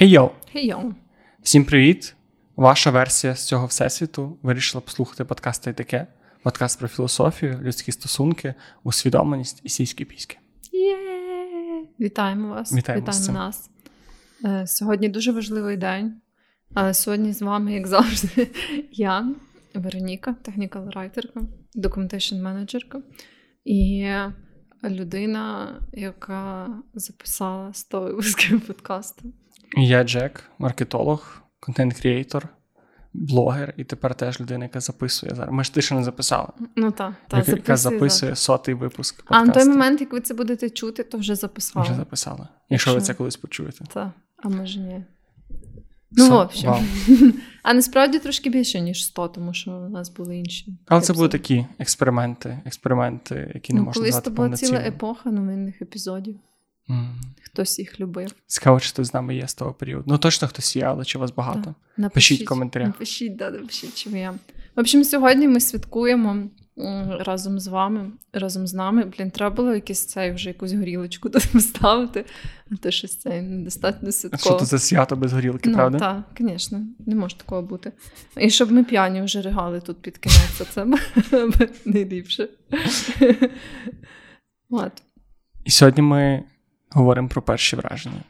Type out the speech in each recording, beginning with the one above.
Хей йоу! Хей йоу! Всім привіт! Ваша версія з цього всесвіту вирішила послухати подкаст «Та й таке. Подкаст про філософію, людські стосунки, усвідомленість і сільські піськи. Є! Вітаємо вас! Вітаємо вас нас. Е, Сьогодні дуже важливий день. Але сьогодні з вами, як завжди, я, Вероніка, технікал райтерка, документейшн менеджерка і людина, яка записала 100 випусків подкасту. Я Джек, маркетолог, контент-кріейтор, блогер, і тепер теж людина, яка записує зараз. Ми ж ти ще не записала. Ну так, та, яка, яка записує сотий випуск. А на той момент, як ви це будете чути, то вже записала. Вже записала. Якщо ви це колись почуєте. Та, а може ні. Ну, Со- в общем. вау. А насправді трошки більше, ніж 100, тому що у нас були інші. Але це були такі експерименти, експерименти, які не Ну, можна колись то була ціла епоха новинних епізодів. Хтось їх любив. Цікаво, чи хтось з нами є з того періоду. Ну точно хтось є, але чи вас багато? Так. Напишіть в коментарях. Напишіть, да, напишіть, чим я. В общем, сьогодні ми святкуємо разом з вами, разом з нами. Блін, треба було якийсь цей вже якусь горілочку туди поставити, а то щось це недостатньо А Що святково. то за свято без горілки, Ну, правда? так, звісно, не може такого бути. І щоб ми п'яні вже ригали тут під кінець, це найліпше. От, І сьогодні ми говоримо про перші враження.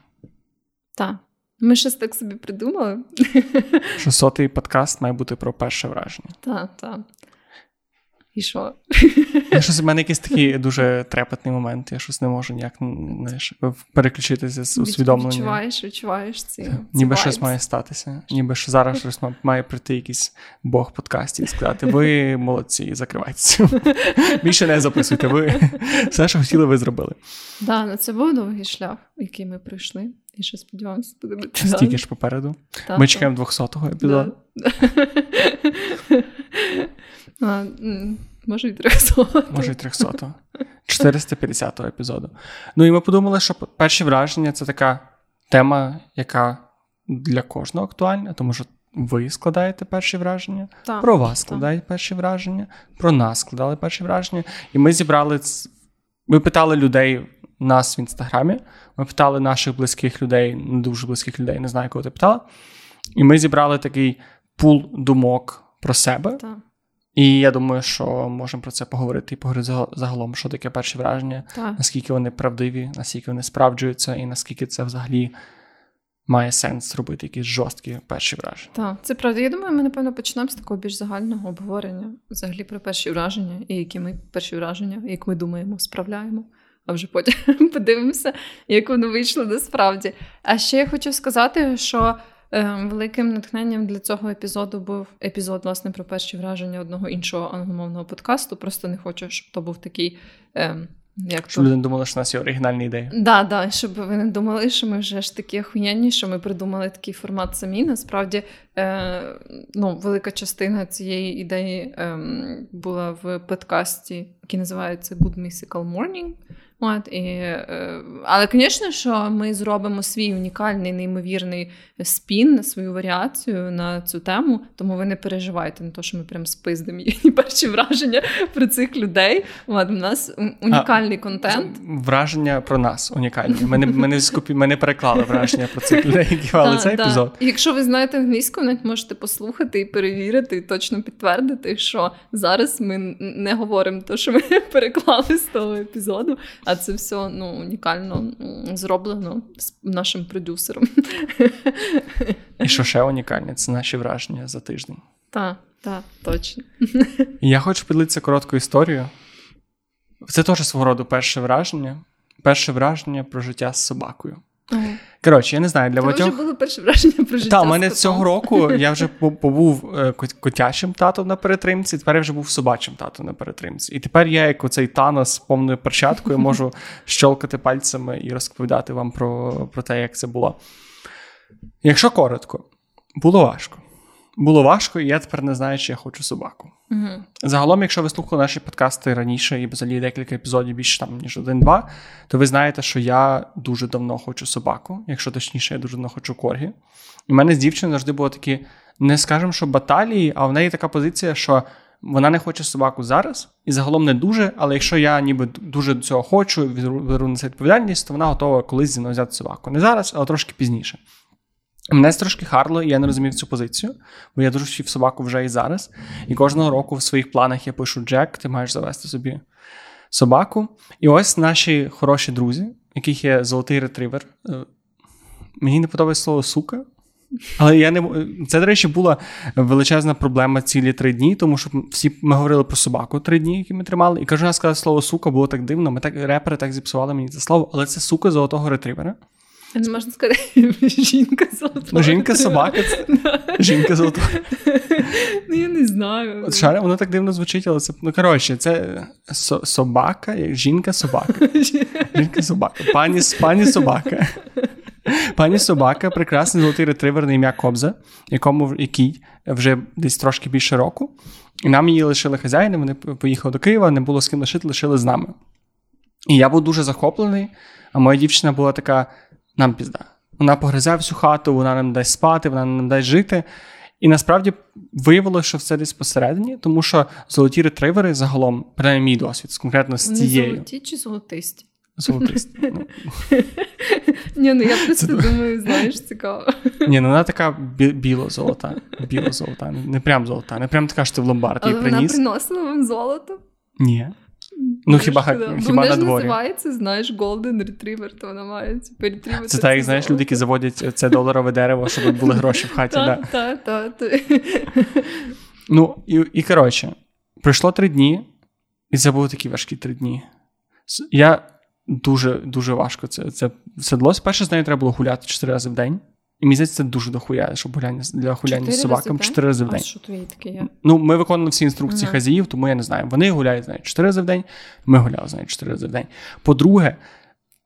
так. Ми щось так собі придумали. Що сотий подкаст має бути про перше враження. Так, так. І що? Я щось у мене якийсь такий дуже трепетний момент. Я щось не можу ніяк знаєш, переключитися з усвідомлення. Відчуваєш, відчуваєш ці. ці Ніби щось має статися. Ніби що зараз щось має прийти якийсь бог подкастів і сказати: ви молодці, закривайтеся. Більше не записуйте. Ви все, що хотіли, ви зробили. Да, ну це був довгий шлях, який ми пройшли. І ще сподіваємося, буде бути. Стільки ж попереду. Та, Ми чекаємо 200-го епізоду. А, Може, і 300. Може, і 300-го. 450-го епізоду. Ну і ми подумали, що перші враження це така тема, яка для кожного актуальна, тому що ви складаєте перші враження, Так, про вас так. складають перші враження, про нас складали перші враження. І ми зібрали. Ми питали людей нас в інстаграмі, ми питали наших близьких людей, не дуже близьких людей, не знаю, кого ти питала. І ми зібрали такий пул думок про себе. Так, І я думаю, що можемо про це поговорити і поговорити загалом, що таке перші враження, так. наскільки вони правдиві, наскільки вони справджуються, і наскільки це взагалі має сенс робити якісь жорсткі перші враження. Так, це правда. Я думаю, ми напевно почнемо з такого більш загального обговорення взагалі про перші враження, і які ми перші враження, як ми думаємо, справляємо. А вже потім подивимося, як воно вийшло насправді. А ще я хочу сказати, що великим натхненням для цього епізоду був епізод, власне, про перші враження одного іншого англомовного подкасту. Просто не хочу, щоб то був такий. Е, як Щоб то? люди не думали, що у нас є оригінальні ідеї. Да, да, щоб ви не думали, що ми вже ж такі охуєнні, що ми придумали такий формат самі. Насправді, е, ну, велика частина цієї ідеї е, була в подкасті, який називається Good Mystical Morning. От, і, е, але, звісно, що ми зробимо свій унікальний, неймовірний спін на свою варіацію на цю тему, тому ви не переживайте на те, що ми прям спиздимо їхні перші враження про цих людей. От, у нас унікальний контент. Враження про нас унікальні. Ми не, ми не, скупі, ми не переклали враження про цих людей, які мали цей та. епізод. І Якщо ви знаєте англійську, навіть можете послухати і перевірити, і точно підтвердити, що зараз ми не говоримо те, що ми переклали з того епізоду, а це все ну, унікально зроблено з нашим продюсером. І що ще унікальне, це наші враження за тиждень. Так, так, точно. Я хочу поділитися короткою історією. Це теж свого роду перше враження. Перше враження про життя з собакою. Коротше, я не знаю, для Це вже було перше враження про життя. Та, у мене цього року я вже побув е, котячим татом на перетримці, тепер я вже був собачим татом на перетримці. І тепер я, як оцей Танос з повною перчаткою, можу щолкати пальцями і розповідати вам про, про те, як це було. Якщо коротко, було важко. Було важко, і я тепер не знаю, чи я хочу собаку. Мгм. Загалом, якщо ви слухали наші подкасти раніше і взагалі декілька епізодів більше там, ніж один-два, то ви знаєте, що я дуже давно хочу собаку, якщо точніше, я дуже давно хочу коргі. В мене з дівчиною завжди було такі, не скажемо, що баталії, а в неї така позиція, що вона не хоче собаку зараз, і загалом не дуже, але якщо я ніби дуже до цього хочу, беру на це відповідальність, то вона готова колись зі мною взяти собаку. Не зараз, але трошки пізніше. Мене трошки харло, і я не розумів цю позицію, бо я дуже собаку вже і зараз. І кожного року в своїх планах я пишу: Джек, ти маєш завести собі собаку. І ось наші хороші друзі, яких є золотий ретривер. Е, мені не подобається слово сука. Але я не це, до речі, була величезна проблема цілі три дні, тому що всі ми говорили про собаку три дні, які ми тримали, і кожен раз сказав слово сука, було так дивно. Ми так репери так зіпсували мені це слово, але це сука золотого ретривера. Не можна сказати, жінка золотого. Ну, жінка собака. Це... Жінка золотого. Ну, я не знаю. От шаре, воно так дивно звучить, але це. Ну, коротше, це со- собака, жінка-собака. Жінка-собака. Пані, пані собака. Пані собака, прекрасний золотий ретривер на ім'я Кобза, якому який вже десь трошки більше року. І нам її лишили хазяїни, вони поїхали до Києва, не було з ким лишити, лишили з нами. І я був дуже захоплений, а моя дівчина була така: нам пізда. Вона погризе всю хату, вона нам дасть спати, вона нам дасть жити. І насправді виявилося, що все десь посередині, тому що золоті ретривери загалом, принаймні мій досвід, конкретно з цією. Вони золоті чи золотисті? Золотисті. Ну. Ні, ну я просто думаю, знаєш, цікаво. Ні, ну вона така біло-золота. Біло-золота. Не прям золота, не прям така, що ти в ломбард її приніс. вона приносила вам золото? Ні. Ну, хіба хіба на дворі. називається, знаєш, Golden Retriever, то вона має перетрівати. Це так, як знаєш, люди, які заводять це доларове дерево, щоб були гроші в хаті. Так, так, так. Ну, і, і коротше, пройшло три дні, і це були такі важкі три дні. Я дуже дуже важко це це седло. Перше з нею треба було гуляти чотири рази в день. І мені здається, це дуже дохуя, щоб гуляння для гуляння з собаками чотири рази в день. А що твої таке є? Ну, ми виконували всі інструкції ага. хазіїв, тому я не знаю. Вони гуляють знають, чотири рази в день, ми гуляли знають, чотири рази в день. По-друге,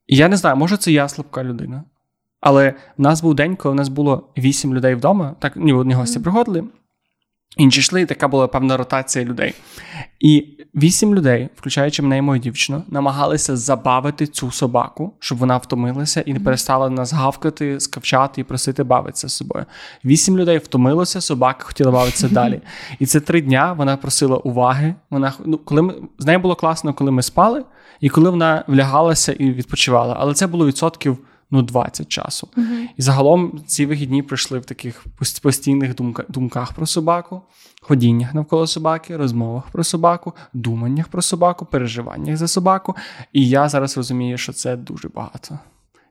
я не знаю, може це я слабка людина. Але в нас був день, коли в нас було вісім людей вдома, так ні, одні гості mm. приходили. Інші йшли, і така була певна ротація людей. І вісім людей, включаючи мене і мою дівчину, намагалися забавити цю собаку, щоб вона втомилася і не перестала нас гавкати, скавчати і просити бавитися з собою. Вісім людей втомилося, собака хотіла бавитися далі. І це три дня вона просила уваги. Вона ну, коли ми з нею було класно, коли ми спали, і коли вона влягалася і відпочивала. Але це було відсотків ну 20 часу. Uh-huh. І загалом ці вихідні пройшли в таких постійних думка, думках про собаку, ходіннях навколо собаки, розмовах про собаку, думаннях про собаку, переживаннях за собаку. І я зараз розумію, що це дуже багато.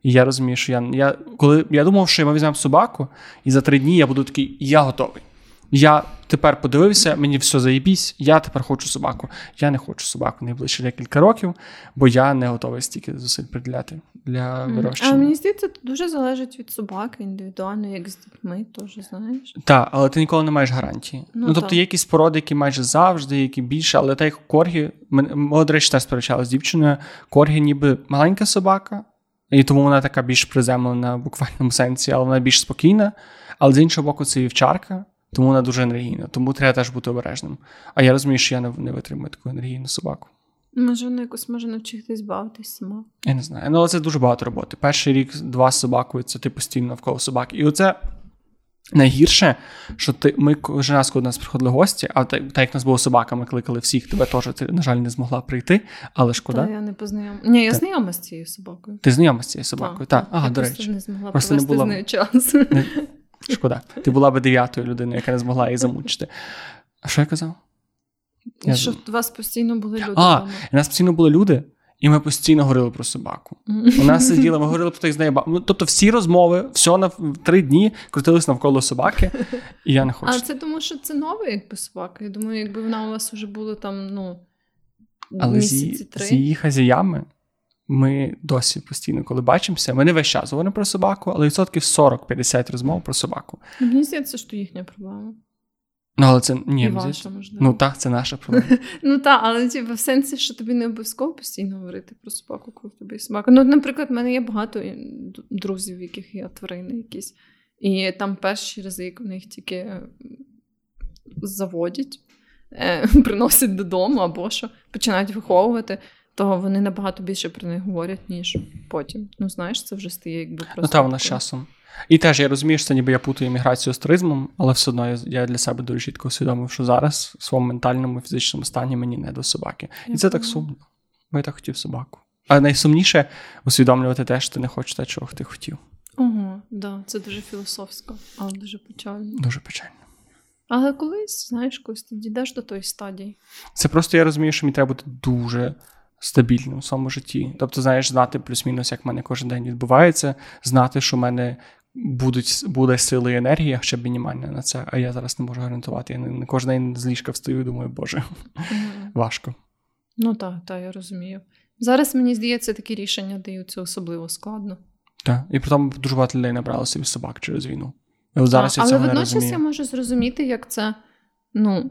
І я розумію, що я я коли я думав, що ми візьмемо собаку, і за три дні я буду такий, я готовий. Я тепер подивився, мені все заєбісь, я тепер хочу собаку. Я не хочу собаку найближче декілька років, бо я не готовий стільки зусиль приділяти для вирощення. А мені здається, це дуже залежить від собаки, індивідуально, як з дітьми, теж знаєш. Так, але ти ніколи не маєш гарантії. Ну, ну тобто так. є якісь породи, які майже завжди, які більше, але так як коргі, ми до речі, теж сперечалися з дівчиною. Коргі, ніби маленька собака, і тому вона така більш приземлена в буквальному сенсі, але вона більш спокійна. Але з іншого боку, це вівчарка. Тому вона дуже енергійна, тому треба теж бути обережним. А я розумію, що я не, не витримую таку енергійну собаку. Може, вона якось може навчитись бавитись сама. Я не знаю. Ну, але це дуже багато роботи. Перший рік два з собакою, це ти постійно навколо собаки. І оце найгірше, що ти ми кожен раз, коли до нас приходили гості, а так, так як нас було собака, ми кликали всіх, тебе теж ти, на жаль, не змогла прийти, але шкода. Та, я не познайом. Ні, я так. знайома з цією собакою. Ти знайома з цією собакою? Так, ага, до речі. не змогла просто не була... з нею час. Не... Шкода. Ти була би дев'ятою людиною, яка не змогла її замучити. А що я казав? Я Що у вас постійно були люди. А, у нас постійно були люди, і ми постійно говорили про собаку. Mm-hmm. У нас сиділи, ми говорили про тих з нею. Ну, тобто всі розмови, все на три дні крутились навколо собаки, і я не хочу. А це тому, що це нова, якби собака. Я думаю, якби вона у вас вже була там, ну. Але місяці з, з її хазяями ми досі постійно, коли бачимося, ми не весь час говоримо про собаку, але відсотків 40-50 розмов про собаку. Мені здається, що їхня проблема. Ну, але це ні, ваша, можливо. Ну так, це наша проблема. Ну так, але типу, в сенсі, що тобі не обов'язково постійно говорити про собаку, коли в тебе є собака. Ну, наприклад, в мене є багато друзів, в яких є тварини якісь. І там перші рази, як вони їх тільки заводять, е, приносять додому або що, починають виховувати то вони набагато більше про них говорять, ніж потім. Ну, знаєш, це вже стає якби просто. Ну, та вона з часом. І теж я розумію, що це ніби я путаю імміграцію з туризмом, але все одно я, для себе дуже чітко усвідомив, що зараз в своєму ментальному і фізичному стані мені не до собаки. І це так сумно, бо я так хотів собаку. А найсумніше усвідомлювати те, що ти не хочеш те, чого ти хотів. Ого, да, це дуже філософсько, але дуже печально. Дуже печально. Але колись, знаєш, колись ти дійдеш до тої стадії. Це просто я розумію, що мені треба бути дуже стабільним в своєму житті. Тобто, знаєш, знати плюс-мінус, як в мене кожен день відбувається, знати, що в мене будуть, буде сили і енергія, хоча б мінімальна на це, а я зараз не можу гарантувати. Я не, не кожен день з ліжка встаю і думаю, боже, важко. Ну так, так, я розумію. Зараз мені здається, такі рішення даються особливо складно. Так, і при тому дуже багато людей набрали собі собак через війну. І от зараз а, я але водночас я можу зрозуміти, як це ну,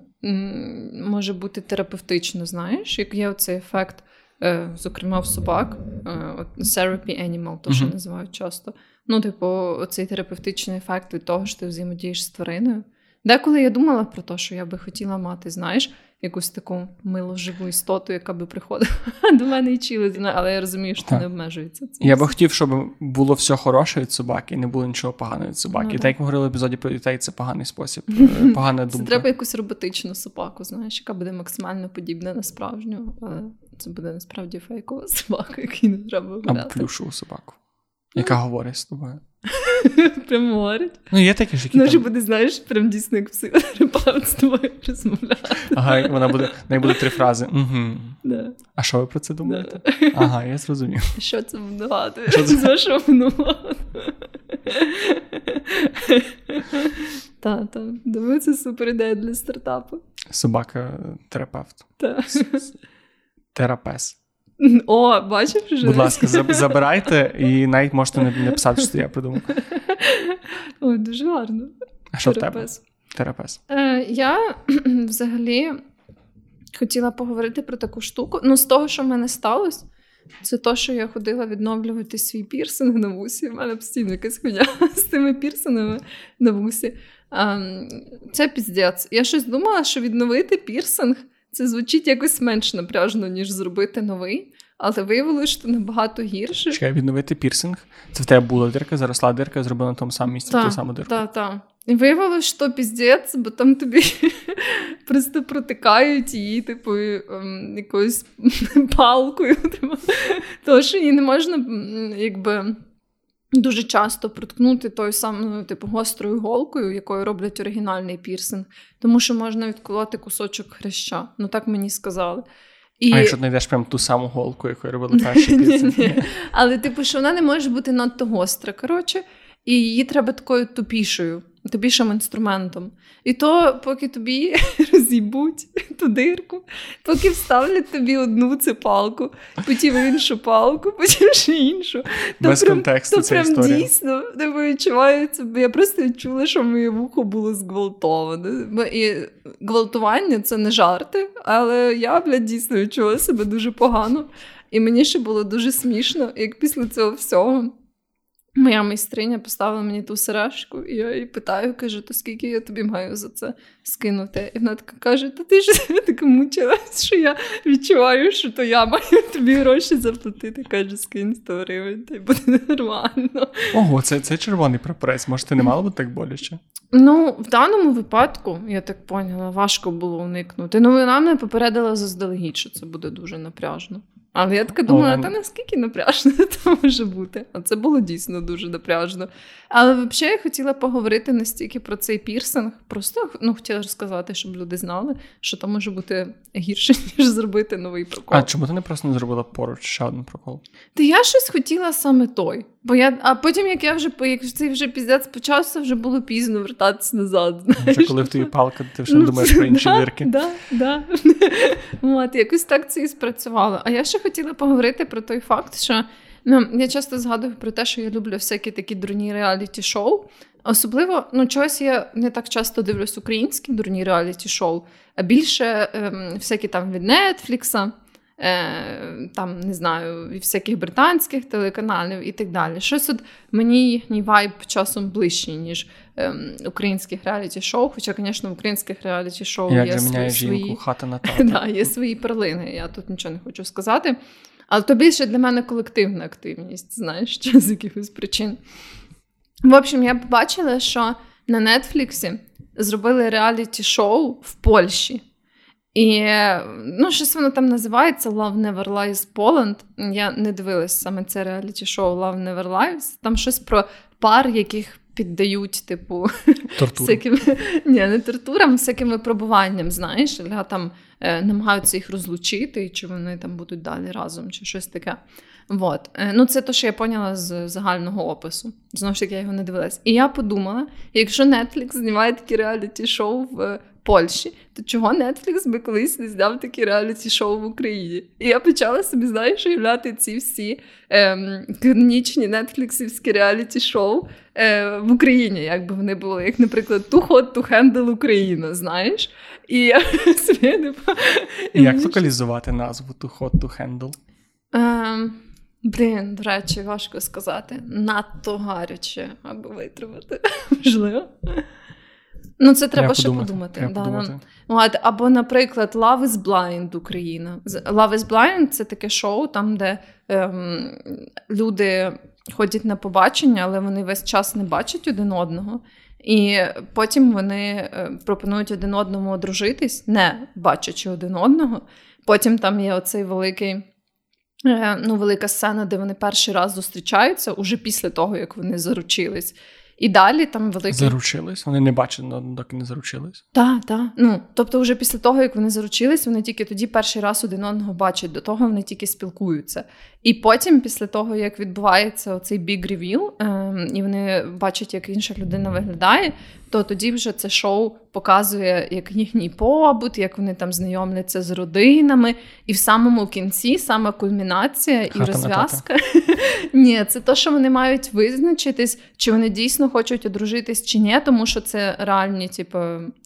може бути терапевтично, знаєш, як є оцей ефект, е, зокрема в собак, е, от therapy animal, то що Мгм. називають часто. Ну, типу, оцей терапевтичний ефект від того, що ти взаємодієш з твариною. Деколи я думала про те, що я би хотіла мати, знаєш, якусь таку милу живу істоту, яка би приходила до мене і чилить, але я розумію, що Так. не обмежується. цим Я би хотів, щоб було все хороше від собаки, і не було нічого поганого від собаки. Ну, і так як ми говорили в епізоді про дітей, це поганий спосіб, е, погана Це треба якусь роботичну собаку, знаєш, яка буде максимально подібна на справжню, але це буде насправді фейкова собака, якій не треба Або плюшову собаку, яка говорить з тобою. Прям говорить. Ну, є такі ж, які Вона там... буде, знаєш, прям дійсно як психотерапевт з тобою розмовляти. Ага, вона буде, в неї буде три фрази. Угу. Да. А що ви про це думаєте? Да. Ага, я зрозумів. Що це нагадує? Що це? З вашого минулого. Та, та. Думаю, це супер ідея для стартапу. Собака-терапевт. Та. Терапес. О, бачив вже? Будь ласка, забирайте і навіть можете не писати, що я придумав. Ой, дуже гарно. А що в тебе? Терапез. Е, я взагалі хотіла поговорити про таку штуку. Ну, з того, що в мене сталося, це то, що я ходила відновлювати свій пірсинг на вусі. У мене постійно якась хуйня з тими пірсингами на вусі. Ем, Це піздець. Я щось думала, що відновити пірсинг це звучить якось менш напряжно, ніж зробити новий. Але виявилося, що набагато гірше. Чекай, відновити пірсинг. Це в тебе була дирка, заросла дирка, зробила на тому самому місці ту саму дирку. Так, так. І виявилось, що піздець, бо там тобі просто протикають її, типу, ем, якоюсь палкою. Типу. Тому що її не можна, якби. Дуже часто проткнути тою самою, типу, гострою голкою, якою роблять оригінальний пірсинг, тому що можна відколоти кусочок хреща. Ну так мені сказали. І... А якщо знайдеш прям ту саму голку, якою робили перші пірсинг? Але, типу, що вона не може бути надто гостра, коротше, і її треба такою тупішою, тупішим інструментом. І то, поки тобі роз'їбуть ту дирку, поки вставлять тобі одну цепалку, потім іншу палку, потім ще іншу. То Без прям, контексту то ця прям історія. дійсно типу, відчувається. Я просто відчула, що моє вухо було зґвалтоване. І гвалтування це не жарти, але я, блядь, дійсно відчула себе дуже погано. І мені ще було дуже смішно, як після цього всього. Моя майстриня поставила мені ту сережку, і я її питаю, кажу, то скільки я тобі маю за це скинути? І вона така каже: Та ти ж така мучилась, що я відчуваю, що то я маю тобі гроші заплатити. Каже, скинь 100 гривень, та й буде нормально. Ого, це, це червоний прапорець. Може, ти не мало бути так боляче? Ну, в даному випадку, я так поняла, важко було уникнути. Ну, вона мене попередила заздалегідь, що це буде дуже напряжно. Але я така думала, та наскільки напряжно це може бути? А це було дійсно дуже напряжно. Але взагалі я хотіла поговорити настільки про цей пірсинг. Просто ну, хотіла розказати, щоб люди знали, що то може бути гірше, ніж зробити новий прокол. А чому ти не просто не зробила поруч ще один прокол? Та я щось хотіла саме той. Бо я, а потім, як я вже як цей вже піздець почався, вже було пізно вертатися назад. Вже знаєш. коли в тобі палка, ти вже не думаєш про інші Ну, да, дирки. Да, да. От, якось так це і спрацювало. А я ще хотіла поговорити про той факт, що ну, я часто згадую про те, що я люблю всякі такі дурні реаліті-шоу. Особливо, ну, чогось я не так часто дивлюсь українські дурні реаліті-шоу, а більше ем, всякі там від Нетфлікса, там, не знаю, і всяких британських телеканалів і так далі. Щось от мені їхній вайб часом ближчий, ніж ем, українських реаліті-шоу. Хоча, звісно, в українських реаліті-шоу Як є свої, жінку, хата на да, є свої перлини. Я тут нічого не хочу сказати. Але то більше для мене колективна активність, знаєш, з якихось причин. В общем, я побачила, що на Нетфліксі зробили реаліті-шоу в Польщі. І ну, щось воно там називається Love Never Lies Poland. Я не дивилась саме це реаліті-шоу Love Never Lies. Там щось про пар, яких піддають, типу, всяким, ні, не тортурам, всяким випробуванням, знаєш, там е, намагаються їх розлучити, чи вони там будуть далі разом, чи щось таке. Вот. Е, ну, це те, що я поняла з загального опису. Знову ж таки, я його не дивилась. І я подумала: якщо Netflix знімає такі реаліті-шоу в Польщі, то чого Netflix би колись не зняв такі реаліті-шоу в Україні? І я почала собі, знаєш, уявляти ці всі ем, канонічні нетфліксівські реаліті-шоу е, в Україні, як би вони були, як, наприклад, Too Hot to Handle Україна, знаєш? І я собі не Як локалізувати назву Too Hot to Handle? Ем, Блін, до речі, важко сказати. Надто гаряче, аби витримати. Можливо. Ну, це треба, треба ще подумати. подумати. Треба да, подумати. От, Або, наприклад, Love is Blind Україна. Love is Blind це таке шоу, там, де ем, люди ходять на побачення, але вони весь час не бачать один одного. І потім вони е, пропонують один одному одружитись, не бачачи один одного. Потім там є оцей великий. Е, ну, велика сцена, де вони перший раз зустрічаються уже після того, як вони заручились. І далі там великі... Заручились? Вони не бачили, доки не заручились? Так, так. Ну, тобто, вже після того, як вони заручились, вони тільки тоді перший раз один одного бачать, до того вони тільки спілкуються. І потім, після того, як відбувається оцей big reveal, ем, і вони бачать, як інша людина виглядає, то тоді вже це шоу показує як їхній побут, як вони там знайомляться з родинами, і в самому кінці саме кульмінація і Хата розв'язка. Ні, це те, що вони мають визначитись, чи вони дійсно хочуть одружитись чи ні, тому що це реальні, типу,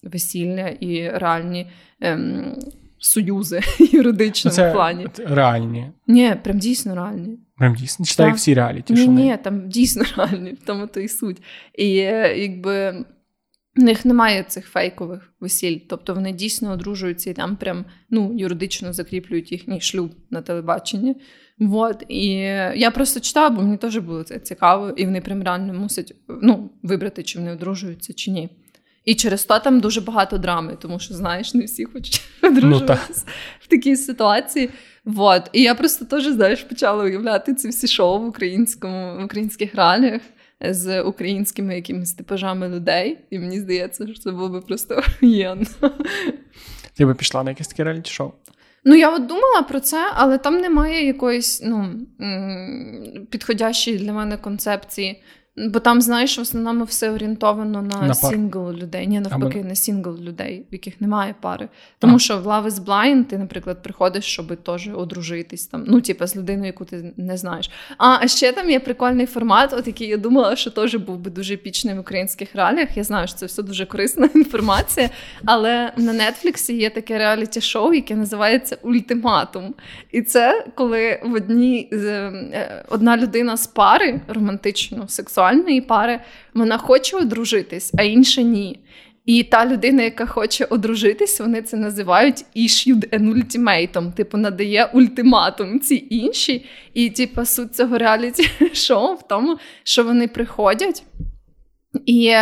весілля і реальні. Ем, Союзи юридичному це плані. Реальні. Ні, прям дійсно реальні. Прям дійсно читаю всі реаліті. Ні, ні, там дійсно реальні, в тому то і суть. І е, якби в них немає цих фейкових весіль, тобто вони дійсно одружуються і там прям ну, юридично закріплюють їхній шлюб на телебаченні. Вот. І я просто читала, бо мені теж було це цікаво, і вони прям реально мусять ну, вибрати, чи вони одружуються, чи ні. І через то там дуже багато драми, тому що, знаєш, не всі хочуть одружуватися ну, в такій ситуації. Вот. І я просто теж, знаєш, почала уявляти ці всі шоу в українському, в українських реаліях з українськими якимись типажами людей, і мені здається, що це було би просто охуєнно. Ти би пішла на якесь таке реаліті шоу? Ну, я от думала про це, але там немає якоїсь ну, підходящої для мене концепції. Бо там, знаєш, в основному все орієнтовано на, на сингл людей. Ні, навпаки, Або... на сингл людей, в яких немає пари. Тому а. що в Love is Blind ти, наприклад, приходиш, щоб теж одружитись там. Ну, типу, з людиною, яку ти не знаєш. А, а ще там є прикольний формат, от який я думала, що теж був би дуже епічний в українських реаліях. Я знаю, що це все дуже корисна інформація. Але на Нетфліксі є таке реаліті-шоу, яке називається Ультиматум. І це коли в одній е, одна людина з пари романтично сексуально сексуальної пари, вона хоче одружитись, а інша ні. І та людина, яка хоче одружитись, вони це називають issued an ultimatum, типу надає ультиматум ці інші. І, типу, суть цього реаліті-шоу в тому, що вони приходять, і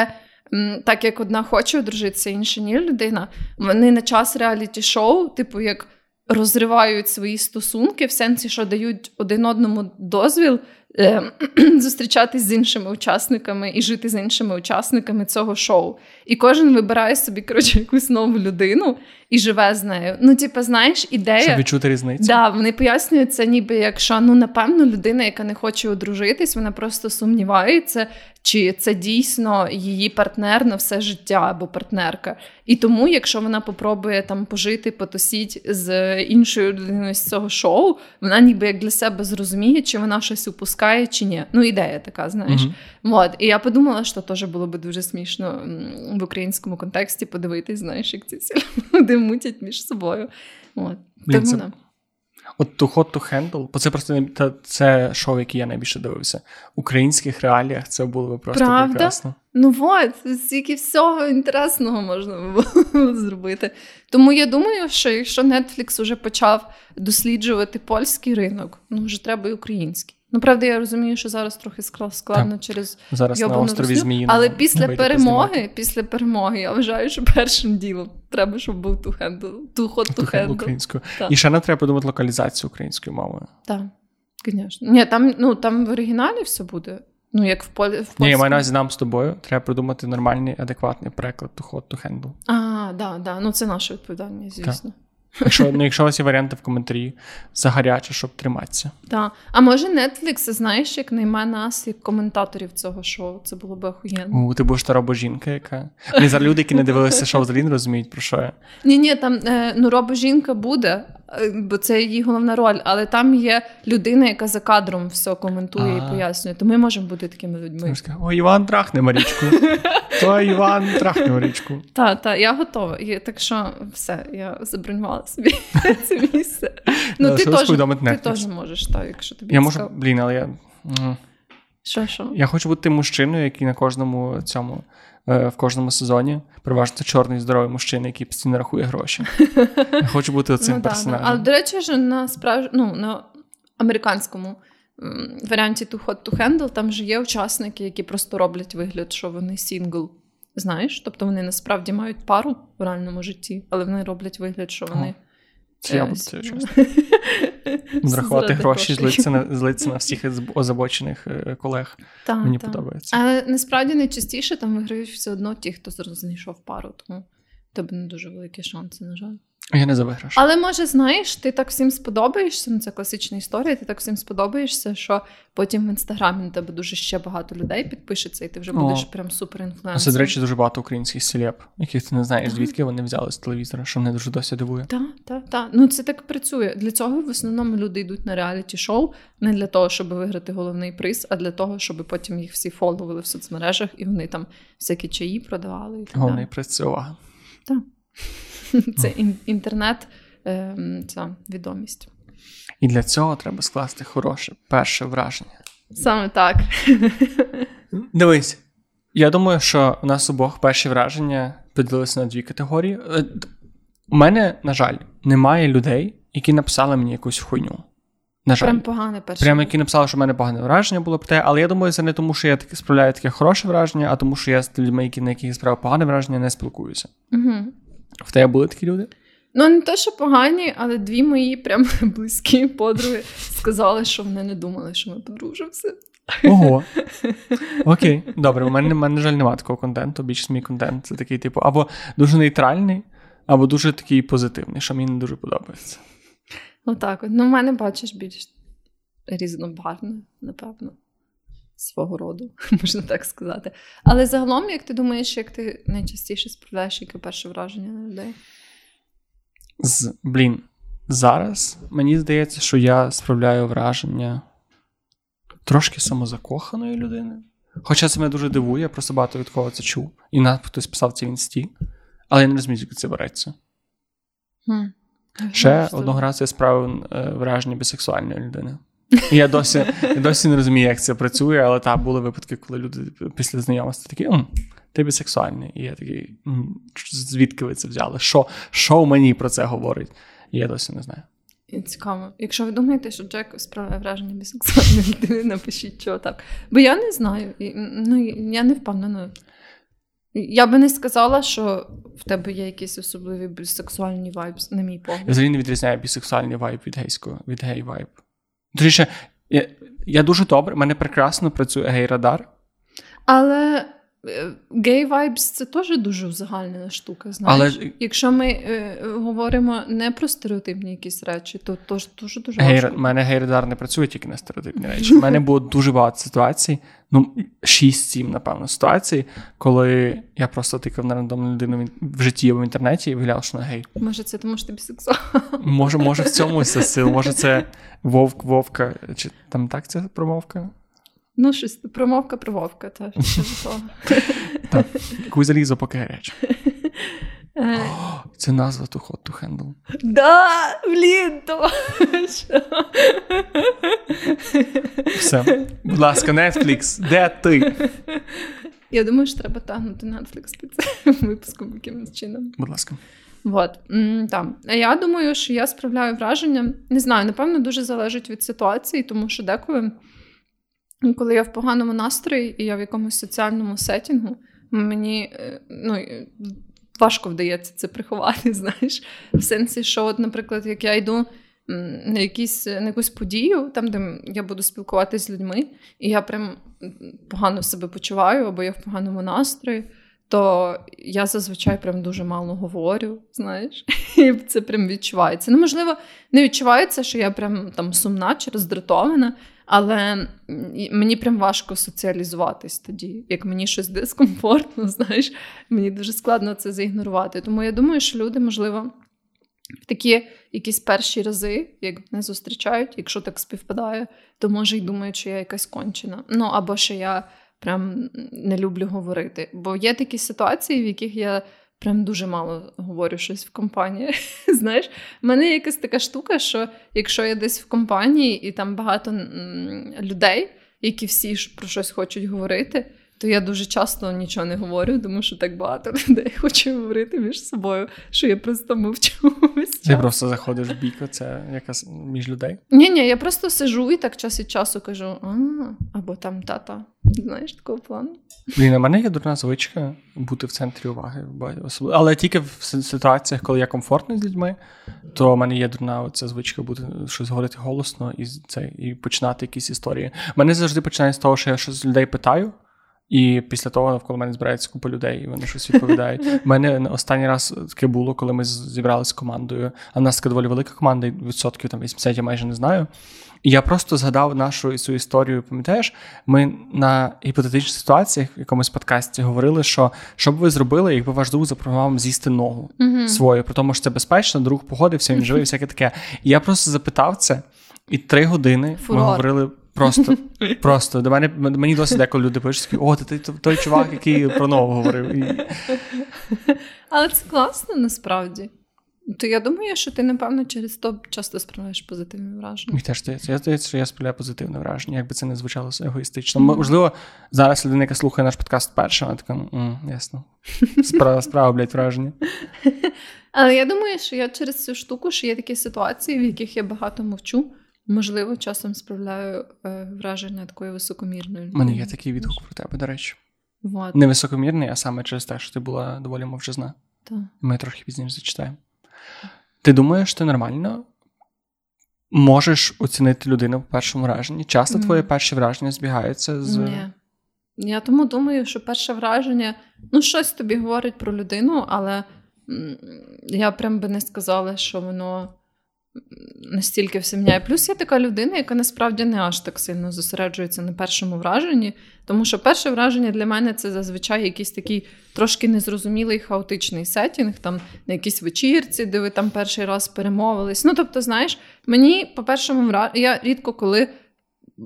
так як одна хоче одружитися, інша ні людина, вони на час реаліті-шоу, типу, як розривають свої стосунки, в сенсі, що дають один одному дозвіл зустрічатись з іншими учасниками і жити з іншими учасниками цього шоу. І кожен вибирає собі коротше, якусь нову людину і живе з нею. Ну, типу, знаєш, ідея. Щоб відчути різницю. Да, Вони пояснюють це, ніби якщо ну, напевно, людина, яка не хоче одружитись, вона просто сумнівається, чи це дійсно її партнер на все життя або партнерка. І тому, якщо вона попробує там пожити, потусіть з іншою людиною з цього шоу, вона ніби як для себе зрозуміє, чи вона щось упускає, чи ні. Ну, ідея така, знаєш. Mm-hmm. От. І я подумала, що теж було би дуже смішно в українському контексті подивитись, знаєш, як ці всі люди мутять між собою. От. Тому, це... От to hot to handle, бо це просто не це шоу, яке я найбільше дивився. В українських реаліях це було б просто Правда? прекрасно. Ну от, стільки всього інтересного можна було зробити. Тому я думаю, що якщо Netflix вже почав досліджувати польський ринок, ну вже треба і український. Ну, правда, я розумію, що зараз трохи складно так. через зараз на острові Зміїному. але після перемоги, після перемоги, я вважаю, що першим ділом треба, щоб був ту хендл, ту ход ту хендл. українською. І ще не треба подумати локалізацію українською мовою. Так, звісно. Ні, там ну там в оригіналі все буде. Ну, як в полі в Ні, я маю увазі нам з тобою. Треба придумати нормальний, адекватний переклад to hot to handle. А, да, да. Ну це наша відповідальність, звісно. Якщо, ну, якщо у вас є варіанти в коментарі, загаряче, щоб триматися. Так. А може Netflix, знаєш, як найме нас як коментаторів цього шоу, це було б охуєнно. У, ти будеш та робожінка, яка. Не зараз люди, які не дивилися шоу, взагалі не розуміють, про що я. Ні, ні, там е, ну робожінка буде, бо це її головна роль, але там є людина, яка за кадром все коментує А. і пояснює. То ми можемо бути такими людьми. О, Іван трахне Марічку. То Іван трахне Марічку. Так, так, я готова. Так що все, я забронювала собі це місце. Ну, ти теж можеш, так, якщо тобі Я можу, блін, але я. Що, що? Я хочу бути мужчиною, який на кожному цьому. е, В кожному сезоні переважно чорний здоровий мужчина, який постійно рахує гроші. Я хочу бути оцим ну, персонажем. Але, до речі, ж на справж... ну, на американському варіанті Too Hot to Handle там же є учасники, які просто роблять вигляд, що вони сингл. Знаєш? Тобто вони насправді мають пару в реальному житті, але вони роблять вигляд, що вони. Я е, буду це чесно. Зрахувати гроші, злитися на злитися на всіх озабочених е, колег. Та, Мені та. подобається. Але насправді найчастіше там виграють все одно ті, хто знайшов пару, тому тебе не дуже великі шанси, на жаль. Я не за виграш. Але може, знаєш, ти так всім сподобаєшся. Ну, це класична історія. Ти так всім сподобаєшся, що потім в інстаграмі на тебе дуже ще багато людей підпишеться, і ти вже О. будеш прям супер Це, до речі, дуже багато українських селеб, яких ти не знаєш, Так. звідки вони взяли з телевізора, що мене дуже досі дивує. Так, так, так. Ну це так працює. Для цього в основному люди йдуть на реаліті шоу не для того, щоб виграти головний приз, а для того, щоб потім їх всі фоловили в соцмережах, і вони там всякі чаї продавали. І так Головний приз це увага. Це інтернет, ем, ця відомість. І для цього треба скласти хороше перше враження. Саме так. Дивись, я думаю, що у нас обох перші враження поділилися на дві категорії. Е, У мене, на жаль, немає людей, які написали мені якусь хуйню. На жаль. Прям погане перше. Прямо які написали, що в мене погане враження було про те, але я думаю, це не тому, що я таке справляю таке хороше враження, а тому, що я з людьми, які на яких я справив погане враження, не спілкуюся. Угу. В тебе були такі люди? Ну, не те, що погані, але дві мої прям близькі подруги сказали, що вони не думали, що ми подружимося. Ого. Окей, добре, у мене, у мене, на жаль, немає такого контенту. Більшість мій контент це такий, типу, або дуже нейтральний, або дуже такий позитивний, що мені не дуже подобається. Отак от. Ну, в мене бачиш більш різнобарвне, напевно, свого роду, можна так сказати. Але загалом, як ти думаєш, як ти найчастіше справляєш яке перше враження на людей? З, блін, зараз мені здається, що я справляю враження трошки самозакоханої людини. Хоча це мене дуже дивує, я просто багато від кого це чув. І нам хтось писав це в інсті. Але я не розумію, звідки це береться. Хм. Ще одного разу я справив е, враження бісексуальної людини. Я досі, я досі не розумію, як це працює, але так, були випадки, коли люди після знайомства такі, «М, ти бісексуальний. І я такий, «М, звідки ви це взяли? Що, що мені про це говорить? І я досі не знаю. І Цікаво. Якщо ви думаєте, що Джек справляє враження бісексуальної людини, напишіть, чого так. Бо я не знаю. І, Ну, я не впевнена. Я би не сказала, що в тебе є якісь особливі бісексуальні вайбс, на мій Я погляд. взагалі не відрізняю бісексуальний вайб від гейського, від гей-вайб. Точніше, я, я дуже добре, в мене прекрасно працює гей-радар. Але гей вайбс це теж дуже узагальнена штука. Знаєш? Але- Якщо ми е, говоримо не про стереотипні якісь речі, то теж дуже дуже важко. у мене гей-радар не працює тільки на стереотипні речі. У мене було дуже багато ситуацій, ну 6-7, напевно, ситуацій, коли я просто тикав на рандомну людину в житті або в інтернеті і виявляв, що вона гей. Може, це тому, що ти бісексуал. Може, може в цьому сил, може це вовк, вовка, чи там так це промовка? Ну, щось промовка, промовка, та. Так, якусь залізо поки гаряче. Е, Це назва to hot to handle. Да, блін, то? Все. Будь ласка, Netflix, де ти? Я думаю, що треба тягнути Netflix під цим випуском якимось чином. Будь ласка. Вот, там. А Я думаю, що я справляю враження. Не знаю, напевно, дуже залежить від ситуації, тому що деколи, коли я в поганому настрої і я в якомусь соціальному сетінгу, мені е, ну, важко вдається це приховати, знаєш. В сенсі, що, от, наприклад, як я йду на якісь, на якусь подію, там, де я буду спілкуватися з людьми, і я прям погано себе почуваю, або я в поганому настрої, то я зазвичай прям дуже мало говорю, знаєш, і це прям відчувається. Ну, можливо, не відчувається, що я прям там сумна чи роздратована, але мені прям важко соціалізуватись тоді. Як мені щось дискомфортно, знаєш, мені дуже складно це заігнорувати. Тому я думаю, що люди, можливо, в такі якісь перші рази, як мене зустрічають, якщо так співпадає, то може й думають, що я якась кончена. Ну або що я прям не люблю говорити. Бо є такі ситуації, в яких я прям дуже мало говорю щось в компанії. Знаєш, в мене якась така штука, що якщо я десь в компанії і там багато людей, які всі про щось хочуть говорити то я дуже часто нічого не говорю, тому що так багато людей хоче говорити між собою, що я просто мовчу. Ти просто заходиш в бійку, це якась між людей? Ні, ні, я просто сижу і так час від часу кажу, а, або там тата. Знаєш, такого плану. Блін, у мене є дурна звичка бути в центрі уваги. Але тільки в ситуаціях, коли я комфортний з людьми, то в мене є дурна ця звичка бути щось говорити голосно і це, і починати якісь історії. Мене завжди починає з того, що я щось з людей питаю. І після того навколо мене збирається купа людей, і вони щось відповідають. У мене останній раз таке було, коли ми зібралися з командою. А в нас така доволі велика команда, відсотків там 80 я майже не знаю. І я просто згадав нашу цю історію. Пам'ятаєш, ми на гіпотетичних ситуаціях в якомусь подкасті говорили, що що б ви зробили, якби ваш друг запропонував вам з'їсти ногу uh-huh. свою, про тому, що це безпечно, друг погодився, він живий, всяке таке. І я просто запитав це, і три години Фурор. ми говорили. Просто просто до мене мені досить деколи люди пишуть, о, ти той чувак, який про нову говорив. Але це класно насправді. То я думаю, що ти, напевно, через то часто справляєш позитивне враження. Мені теж здається. Я здається, що я справляю позитивне враження, якби це не звучало егоїстично. Mm-hmm. Можливо, зараз людина, яка слухає наш подкаст перша, вона така, ясно. Справа, справа, блядь, враження. Але я думаю, що я через цю штуку, що є такі ситуації, в яких я багато мовчу. Можливо, часом справляю е, враження такої високомірної. У мене є такий відгук про тебе, до речі. Вот. Не високомірний, а саме через те, що ти була доволі мовчазна. Так. Ми трохи пізніше зачитаємо. Ти думаєш, ти нормально можеш оцінити людину по першому враженні? Часто mm. твоє перше враження збігається з. Ні. Я тому думаю, що перше враження, ну, щось тобі говорить про людину, але я прям би не сказала, що воно настільки все міняє. Плюс я така людина, яка насправді не аж так сильно зосереджується на першому враженні, тому що перше враження для мене це зазвичай якийсь такий трошки незрозумілий хаотичний сетінг, там на якійсь вечірці, де ви там перший раз перемовились. Ну, тобто, знаєш, мені по першому враженню, я рідко коли.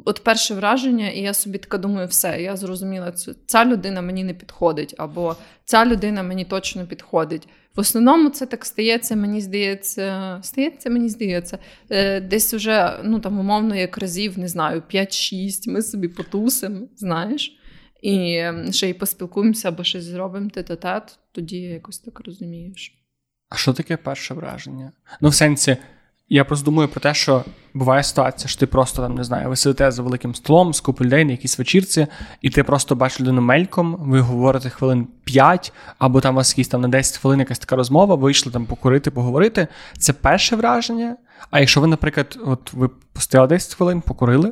От перше враження, і я собі така думаю, все, я зрозуміла, ця людина мені не підходить, або ця людина мені точно підходить. В основному це так стається, мені здається, стається, мені здається, е, десь уже, ну там, умовно, як разів, не знаю, 5-6, ми собі потусимо, знаєш, і ще й поспілкуємося або щось зробимо тет-а-тет, тоді я якось так розумієш. А що таке перше враження? Ну, в сенсі. Я просто думаю про те, що буває ситуація, що ти просто там не знаю, ви сидите за великим столом з купу людей на якійсь вечірці, і ти просто бачиш людину мельком, ви говорите хвилин 5, або там у вас якісь там на 10 хвилин якась така розмова, вийшли там покурити, поговорити. Це перше враження. А якщо ви, наприклад, от ви постояли 10 хвилин, покурили,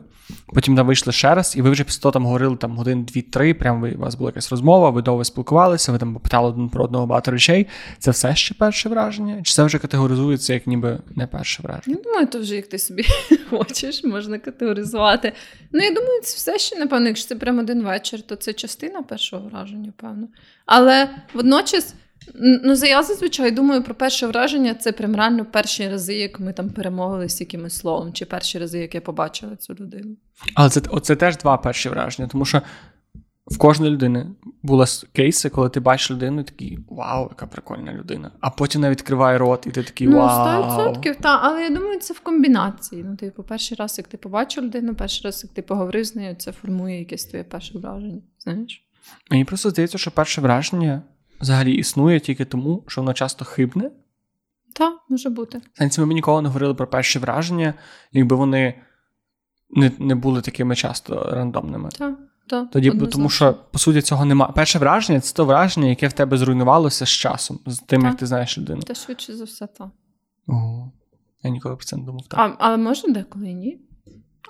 потім там вийшли ще раз, і ви вже після того там говорили там годин, дві-три, прямо ви, у вас була якась розмова, ви довго спілкувалися, ви там попитали один про одного багато речей. Це все ще перше враження? Чи це вже категоризується як ніби не перше враження? Я думаю, то вже як ти собі хочеш, можна категоризувати. Ну, я думаю, це все ще, напевно, якщо це прямо один вечір, то це частина першого враження, певно. Але водночас. Ну, я зазвичай думаю про перше враження це прям реально перші рази, як ми там перемовилися якимось словом, чи перші рази, як я побачила цю людину. Але це оце теж два перші враження, тому що в кожної людини були кейси, коли ти бачиш людину, і такий вау, яка прикольна людина. А потім вона відкриває рот, і ти такий ну, вау. Ну, 100%, так, але я думаю, це в комбінації. Ну, типу, перший раз, як ти побачив людину, перший раз, як ти поговорив з нею, це формує якесь твоє перше враження. Знаєш? Мені просто здається, що перше враження взагалі існує тільки тому, що воно часто хибне. Так, може бути. Сенсі, ми б ніколи не говорили про перші враження, якби вони не не були такими часто рандомними. Так, так. Тоді, тому що, по суті, цього немає. Перше враження це то враження, яке в тебе зруйнувалося з часом, з тим, так. як ти знаєш людину. Та швидше за все, так. Я ніколи про це не думав. Так. А, але може деколи і ні?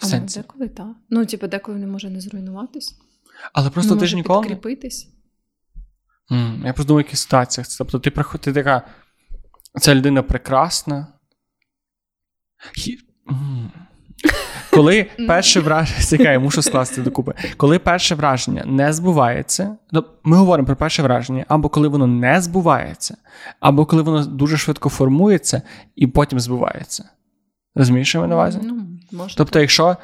В сенсі? деколи так. Ну, типу, деколи не може не зруйнуватись. Але просто не ти може ж ніколи. підкріпитись. М, Я просто думаю, в яких ситуаціях. Тобто ти приход- ти така. Ця людина прекрасна. Хі... М. Коли перше враження. Я мушу скласти докупи. Коли перше враження не збувається, ну, ми говоримо про перше враження, або коли воно не збувається, або коли воно дуже швидко формується і потім збувається. Розумієш, що я на увазі? Ну, може. Тобто, якщо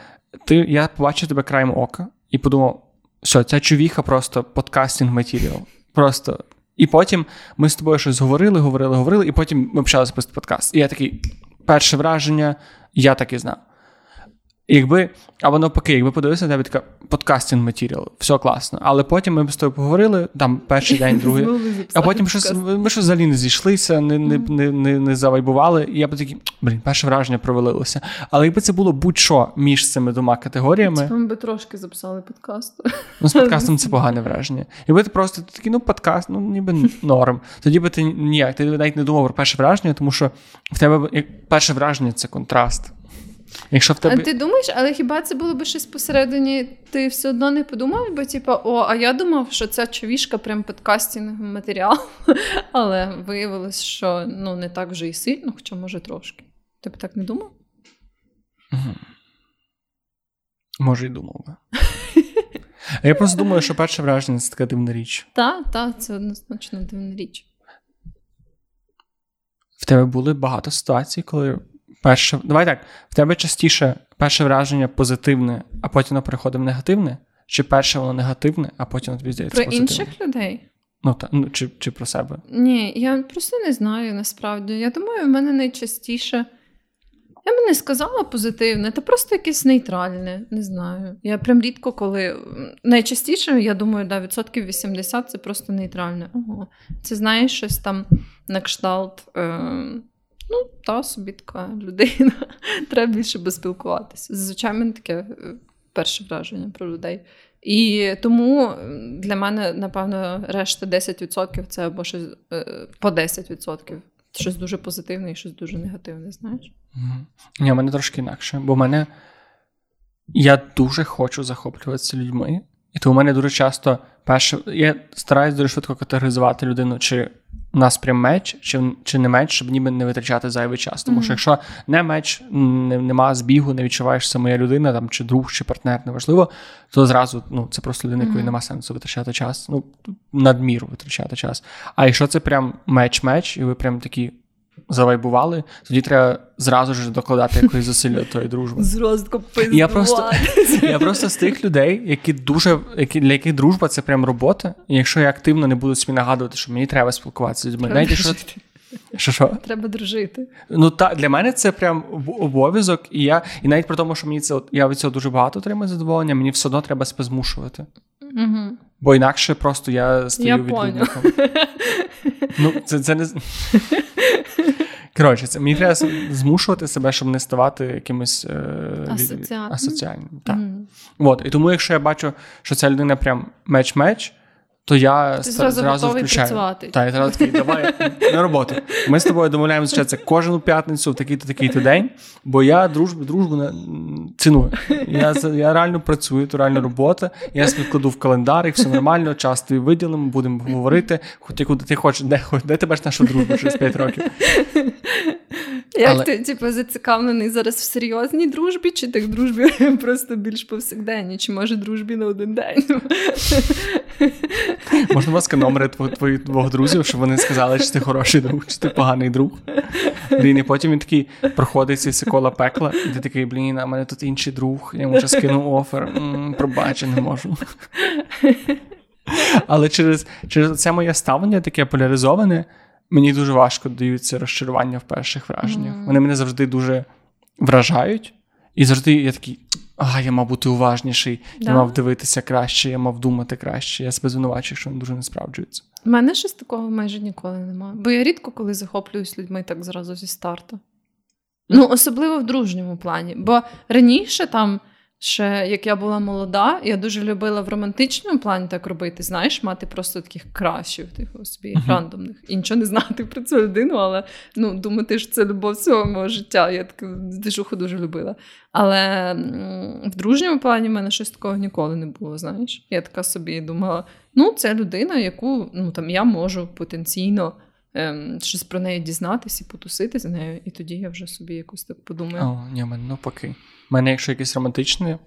ти, я побачив тебе краєм ока і подумав, що ця чувіха просто подкастинг матеріал. Просто. І потім ми з тобою щось говорили, говорили, говорили, і потім ми почали записати подкаст. І я такий, перше враження, я так і знав. Якби, або навпаки, якби подивився на тебе така подкастинг матеріал, все класно. Але потім ми з тобою поговорили, там перший день, другий. А потім щось, ми щось взагалі не зійшлися, не, не, не, не, не завайбували. І я б такий, блін, перше враження провалилося. Але якби це було будь-що між цими двома категоріями, Типу, ми би трошки записали подкаст. ну з подкастом це погане враження. Якби ти просто такий, ну, подкаст, ну ніби норм. Тоді би ти ніяк, ти навіть не думав про перше враження, тому що в тебе як перше враження це контраст. Якщо в тебе. А ти думаєш, але хіба це було б щось посередині? Ти все одно не подумав, бо типа, о, а я думав, що ця човішка прям подкастинг матеріал. Але виявилось, що ну не так вже і сильно, хоча може трошки. Ти б так не думав? Може, і думав би. Я просто думаю, що перше враження це така дивна річ. Так, так, це однозначно дивна річ. В тебе були багато ситуацій, коли перше. Давай так, в тебе частіше перше враження позитивне, а потім воно переходить в негативне? Чи перше воно негативне, а потім воно тобі здається Про позитивне? інших людей? Ну, та, ну чи, чи про себе? Ні, я просто не знаю насправді. Я думаю, в мене найчастіше. Я би не сказала позитивне, та просто якесь нейтральне, не знаю. Я прям рідко коли. Найчастіше, я думаю, да, відсотків 80 це просто нейтральне. Ого. Це знаєш щось там на кшталт. Е, ну, та собі така людина. Треба більше би спілкуватися. Зазвичай мене таке е, перше враження про людей. І тому для мене, напевно, решта 10% це або щось е, по 10%. Щось дуже позитивне і щось дуже негативне, знаєш? Мгм. Ні, в мене трошки інакше, бо в мене я дуже хочу захоплюватися людьми, і тому в мене дуже часто перше. Я стараюсь дуже швидко категоризувати людину, чи у нас прям меч, чи, чи не меч, щоб ніби не витрачати зайвий час. Тому Мгм. що якщо не меч, не, нема збігу, не відчуваєш, це моя людина, там, чи друг, чи партнер, неважливо, то зразу ну, це просто людина, якої Мгм. нема сенсу витрачати час. Ну, надміру витрачати час. А якщо це прям меч-меч, і ви прям такі завайбували, тоді треба зразу ж докладати якоїсь зусилля до тої дружби. Зразу Я просто- Я просто з тих людей, які дуже які, для яких дружба це прям робота. І якщо я активно не буду собі нагадувати, що мені треба спілкуватися з людьми, навіть якщо що, що? Треба дружити. Ну та для мене це прям обов'язок, і я і навіть при тому, що мені це я від цього дуже багато отримую задоволення, мені все одно треба себе змушувати. Угу. Бо інакше просто я стаю Я відлюдником. Ну, це, це не. Коротше, це мені треба змушувати себе, щоб не ставати якимось е, Асоціальним. асоціальним. Так. Мгм. От, і тому, якщо я бачу, що ця людина прям меч-меч, то я Ти зразу зразу готовий включаю. працювати. Так, я зразу такий, давай на роботу. Ми з тобою домовляємося зустрічатися кожну п'ятницю в такий-то такий-то день, бо я дружбу, дружбу не- ціную. Я, я реально працюю, то реально робота. Я собі кладу в календар, і все нормально, час тобі виділимо, будемо говорити. Хоч куди ти хочеш, де, де ти бачиш нашу дружбу через 5 років. Як Але- ти типу, зацікавлений зараз в серйозній дружбі, чи так дружбі просто більш повсякденній, чи може дружбі на один день? Можна, будь ласка, номери твоїх двох друзів, щоб вони сказали, чи ти хороший друг, чи ти поганий друг. Блін, і потім він такий проходить ці кола пекла, і ти такий, блін, а мене тут інший друг, я йому вже скину офер. М, Пробач, я не можу. Але через, через це моє ставлення таке поляризоване, мені дуже важко даються розчарування в перших враженнях. Мгм. Вони мене завжди дуже вражають, і завжди я такий. А, я мав бути уважніший, я мав дивитися краще, я мав думати краще. Я себе звинувачую, якщо вони дуже не справджуються. У мене щось такого майже ніколи немає. Бо я рідко коли захоплююсь людьми так зразу зі старту. Ну, особливо в дружньому плані. Бо раніше там ще як я була молода, я дуже любила в романтичному плані так робити. Знаєш, мати просто таких кращих, типу, собі uh-huh. рандомних. І нічого не знати про цю людину, але ну, думати, що це любов всього мого життя. Я таку движуху дуже любила. Але в дружньому плані в мене щось такого ніколи не було. Знаєш, я така собі думала: ну, це людина, яку ну там я можу потенційно. Ем, щось про неї дізнатися і потусити з нею, і тоді я вже собі якось так подумаю. О, ні, мене навпаки. У мене, якщо якесь романтичне,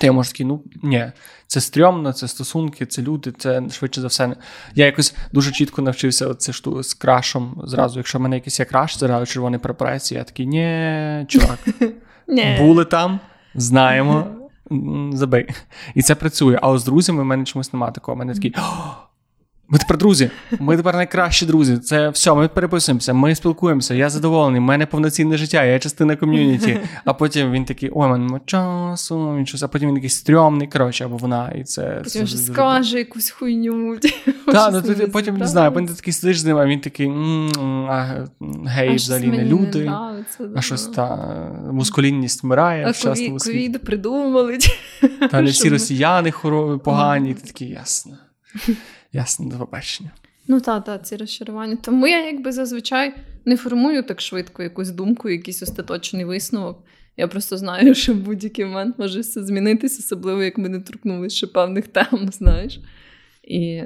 то я можу такий, ну ні, це стрьомно, це стосунки, це люди, це швидше за все. Я якось дуже чітко навчився це шту з крашом. Зразу, якщо в мене якийсь є краш, зразу червоний прапорець, я такий, ні, чувак, були там, знаємо, забий. І це працює. А з друзями в мене чомусь немає такого. У мене такий. Ми тепер друзі, ми тепер найкращі друзі. Це все, ми переписуємося, ми спілкуємося. Я задоволений, в мене повноцінне життя, я частина ком'юніті. А потім він такий, ой, мене часу, він щось, а потім він такий стрьомний, коротше, або вона. І це Потім вже скаже якусь хуйню. Так, ну ти потім не знаю, потім ти такий сидиш з ним, а він такий гей, взагалі не люди. А щось та мускулінність вмирає. А ковід придумали. Та не всі росіяни погані, ти такий ясно. Ясно, до побачення. Ну так, так, ці розчарування. Тому я якби зазвичай не формую так швидко якусь думку, якийсь остаточний висновок. Я просто знаю, що в будь-який момент може все змінитися, особливо як ми не торкнулися ще певних тем, знаєш. І...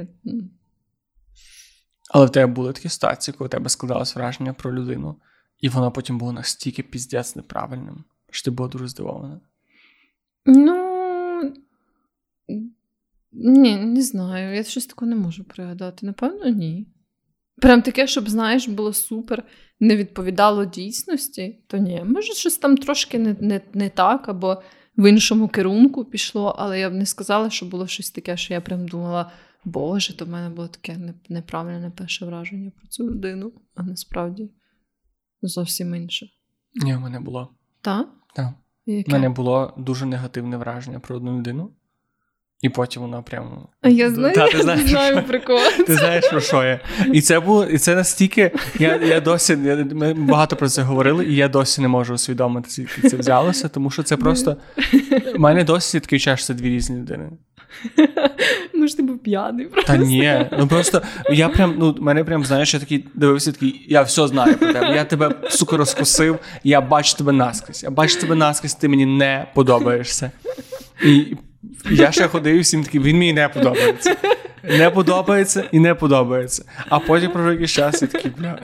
Але в тебе були такі ситуації, коли у тебе складалось враження про людину, і воно потім було настільки піздець неправильним, що ти була дуже здивована. Ну. Ні, не знаю. Я щось такого не можу пригадати. Напевно, ні. Прям таке, щоб, знаєш, було супер, не відповідало дійсності, то ні. Може, щось там трошки не не, не так, або в іншому керунку пішло, але я б не сказала, що було щось таке, що я прям думала, Боже, то в мене було таке неправильне перше враження про цю людину, а насправді зовсім інше. Ні, в мене було. Так? Так. У мене було дуже негативне враження про одну людину. І потім вона прямо. А я знаю, Та, ти знаєш, знаю прикол. Ти знаєш, про що я. І це було, і це настільки. Я я досі я, ми багато про це говорили, і я досі не можу усвідомити, звідки це взялося, тому що це просто. У мене досі такий час, це дві різні людини. Може, ти був п'яний просто. Та ні, ну просто я прям, ну, мене прям, знаєш, я такий дивився, такий, я все знаю про тебе. Я тебе, сука, розкусив, я бачу тебе наскрізь. Я бачу тебе наскрізь, ти мені не подобаєшся. І я ще ходив всім такий, він мені не подобається. Не подобається і не подобається. А потім про якийсь час і такий, бля.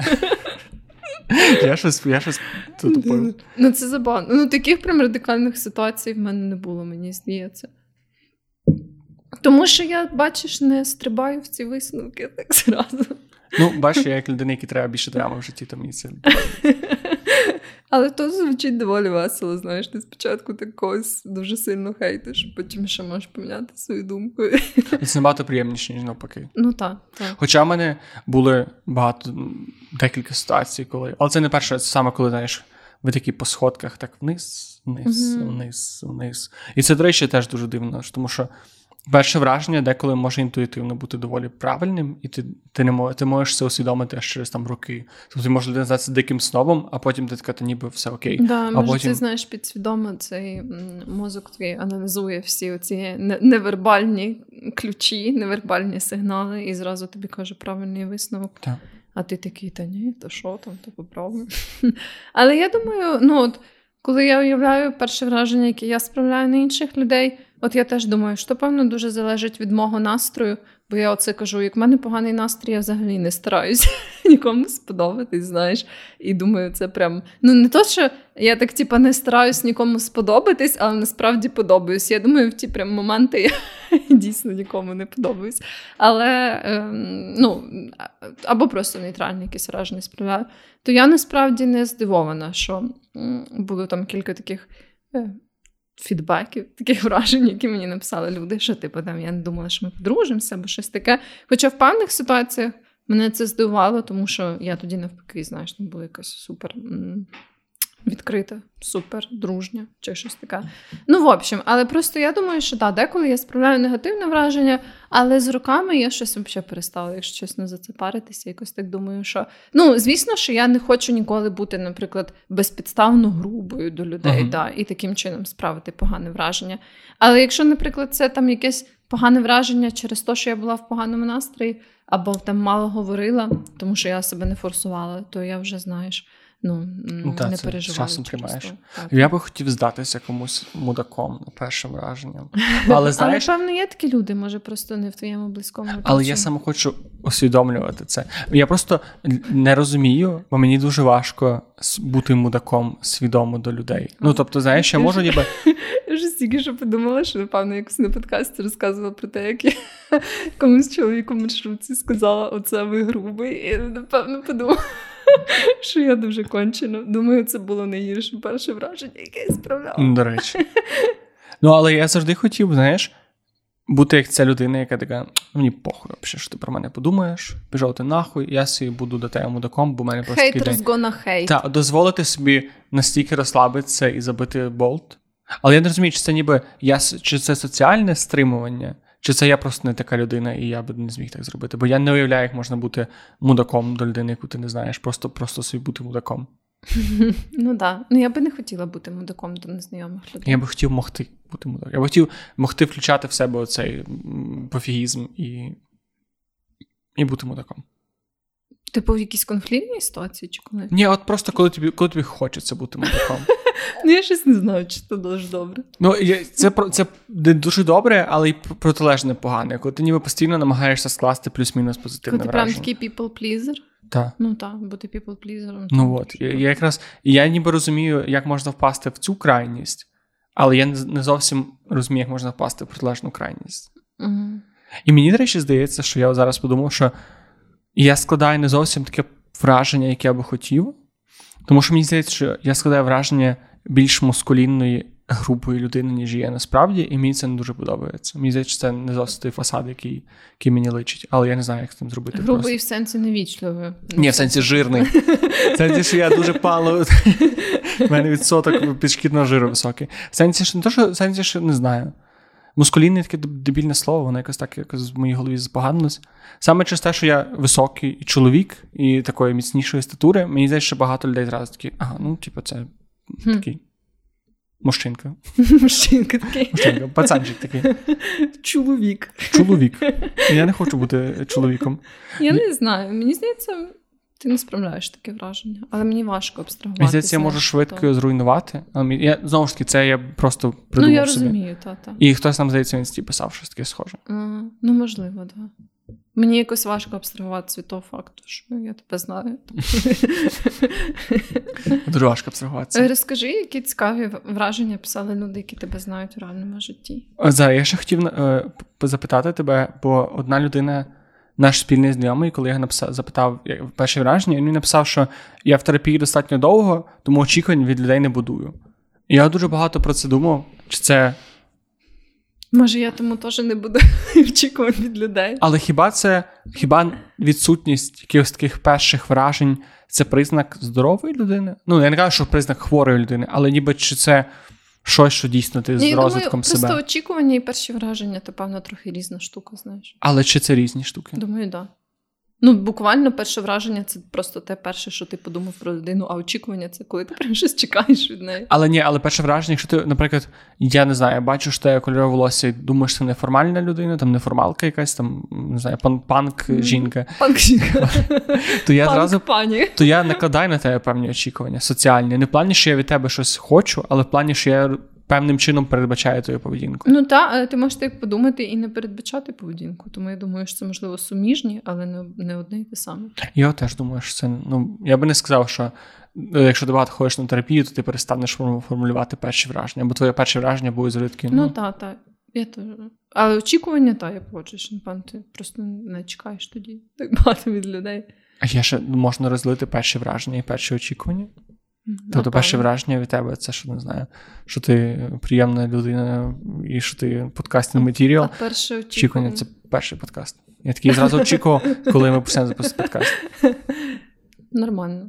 Я щось я щось тупив. Ну, це забавно. Ну, таких прям радикальних ситуацій в мене не було, мені здається. Тому що я, бачиш, не стрибаю в ці висновки так зразу. Ну, бачиш, я як людина, який треба більше драми в житті, то мені це. Але то звучить доволі весело, знаєш, ти спочатку так когось дуже сильно хейтиш, потім ще можеш поміняти свою думку. Це набагато приємніше, ніж навпаки. Ну так. так. Хоча в мене були багато декілька ситуацій, коли. Але це не перше, це саме коли, знаєш, ви такі по сходках, так вниз, вниз, mm вниз, вниз. І це, до речі, теж дуже дивно, тому що перше враження деколи може інтуїтивно бути доволі правильним, і ти ти не мож, ти можеш це усвідомити аж через там роки. Тобто ти можеш людина здатися диким снобом, а потім ти така, ніби все окей. Да, а може, потім... ти знаєш підсвідомо цей мозок твій аналізує всі оці невербальні ключі, невербальні сигнали, і зразу тобі каже правильний висновок. Так. А ти такий, та ні, то що там, то попробуй. Але я думаю, ну от коли я уявляю перше враження, яке я справляю на інших людей. От я теж думаю, що певно дуже залежить від мого настрою, бо я оце кажу: як в мене поганий настрій, я взагалі не стараюся нікому сподобатись, знаєш. І думаю, це прям ну не то, що я так типа не стараюсь нікому сподобатись, але насправді подобаюсь. Я думаю, в ті прям моменти я дійсно нікому не подобаюсь. Але ем, ну або просто нейтральні якісь враження справляю. То я насправді не здивована, що було там кілька таких. Фідбеків, таких вражень, які мені написали люди, що типу там я не думала, що ми подружимося або щось таке. Хоча в певних ситуаціях мене це здивувало, тому що я тоді навпаки, знаєш, там була якась супер відкрита, супер, дружня чи щось таке. Ну, в общем, але просто я думаю, що так, деколи я справляю негативне враження, але з роками я щось взагалі перестала, якщо чесно, за це паритися. Якось так думаю, що ну, звісно, що я не хочу ніколи бути, наприклад, безпідставно грубою до людей, uh-huh. да, і таким чином справити погане враження. Але якщо, наприклад, це там якесь погане враження через те, що я була в поганому настрої, або там мало говорила, тому що я себе не форсувала, то я вже знаєш. Ну, Та, не переживаю. Часом тримаєш. Я би хотів здатися комусь мудаком на першим враженням. Але знаєш, Але, певно, є такі люди, може, просто не в твоєму близькому. Але я саме хочу усвідомлювати це. Я просто не розумію, бо мені дуже важко бути мудаком свідомо до людей. Ну, тобто, знаєш, я можу ніби. Я вже стільки що подумала, що, напевно, якось на подкасті розказувала про те, як я комусь чоловіку маршрутці сказала, оце ви грубий, і напевно подумала. Що я дуже кончена. Думаю, це було найгірше перше враження, яке я справляла. До речі. Ну, але я завжди хотів, знаєш, бути як ця людина, яка така, мені похуй, взагалі, що ти про мене подумаєш, пішов ти нахуй, я собі буду до тебе мудаком, бо в мене просто. Haters gonna hate. Так, дозволити собі настільки розслабитися і забити болт. Але я не розумію, чи це ніби я чи це соціальне стримування, чи це я просто не така людина, і я би не зміг так зробити. Бо я не уявляю, як можна бути мудаком до людини, яку ти не знаєш, просто просто собі бути мудаком. Ну так. Ну я би не хотіла бути мудаком до незнайомих людей. Я би хотів могти бути мудаком. Я би хотів могти включати в себе оцей пофігізм і і бути мудаком. Типу в якійсь конфліктній ситуації чи коли? Ні, от просто коли тобі коли тобі хочеться бути мудаком. Ну, я щось не знаю, чи це дуже добре. Ну, це це дуже добре, але й протилежне погане. Коли ти ніби постійно намагаєшся скласти плюс-мінус позитивне Коли ти враження. прям такий people-pleaser? Так. Ну так, бути people-pleaserом. Ну от. Я, я якраз я ніби розумію, як можна впасти в цю крайність, але я не зовсім розумію, як можна впасти в протилежну крайність. Угу. І мені, до речі, здається, що я зараз подумав, що я складаю не зовсім таке враження, яке я би хотів. Тому що мені здається, що я складаю враження більш мускулінної групою людини, ніж є насправді, і мені це не дуже подобається. Мені здається, що це не зовсім той фасад, який який мені личить, але я не знаю, як з цим зробити. Грубий просто. в сенсі невічливий. Ні, в сенсі жирний. В сенсі, що я дуже пало. У мене відсоток підшкідного жиру високий. В сенсі, що не то, що в сенсі, що не знаю. Мускулінне таке дебільне слово, воно якось так якось в моїй голові збаганилось. Саме через те, що я високий і чоловік і такої міцнішої статури, мені здається, що багато людей зразу такі, ага, ну, типу, це хм. такий. Мужчинка. Мужчинка такий. Мужчинка, пацанчик такий. Чоловік. Чоловік. Я не хочу бути чоловіком. Я не знаю. Мені здається, ти не справляєш таке враження, але мені важко абстрагувати. Мені здається, я можу швидко його зруйнувати. Але я, Знову ж таки, це я просто придумав Ну, я собі. розумію, та-та. І хтось нам, здається, в інсті писав щось таке схоже. А, ну, можливо, так. Да. Мені якось важко абстрагуватися від того факту, що я тебе знаю. Дуже важко абстрагуватися. Е, розкажи, які цікаві враження писали люди, які тебе знають у реальному житті. Зараз я ще хотів е, запитати тебе, бо одна людина, наш спільний знайомий, коли я написав, запитав перше враження, він написав, що я в терапії достатньо довго, тому очікувань від людей не будую. І я дуже багато про це думав, чи це Може, я тому теж не буду очікувати від людей. Але хіба це хіба відсутність якихось таких перших вражень це признак здорової людини? Ну, я не кажу, що признак хворої людини, але ніби чи це щось, що дійсно ти з я розвитком думаю, себе? Просто очікування і перші враження, то певно трохи різна штука, знаєш. Але чи це різні штуки? Думаю, так. Да. Ну, буквально перше враження це просто те перше, що ти подумав про людину, а очікування це коли ти прям щось чекаєш від неї. Але ні, але перше враження, якщо ти, наприклад, я не знаю, бачу, що тебе кольорове волосся і думаєш, це неформальна людина, там неформалка якась, там не знаю, пан панк жінка. Панк жінка. То я зразу пані. то я накладаю на тебе певні очікування соціальні. Не в плані, що я від тебе щось хочу, але в плані, що я певним чином передбачає твою поведінку. Ну так, ти можеш так подумати і не передбачати поведінку. Тому я думаю, що це можливо суміжні, але не не одне і те саме. Я теж думаю, що це ну я би не сказав, що е, якщо ти багато ходиш на терапію, то ти перестанеш формулювати перші враження, бо твоє перше враження буде завжди Ну так, так. Я теж. Але очікування, так, я погоджуюсь, напевно, ти просто не чекаєш тоді так багато від людей. А є ще можна розлити перші враження і перші очікування? Тобто перше враження від тебе це що не знаю, що ти приємна людина і що ти подкастний матеріал. А перше очікування це перший подкаст. Я такий зразу очікував, коли ми почнемо записувати подкаст. Нормально.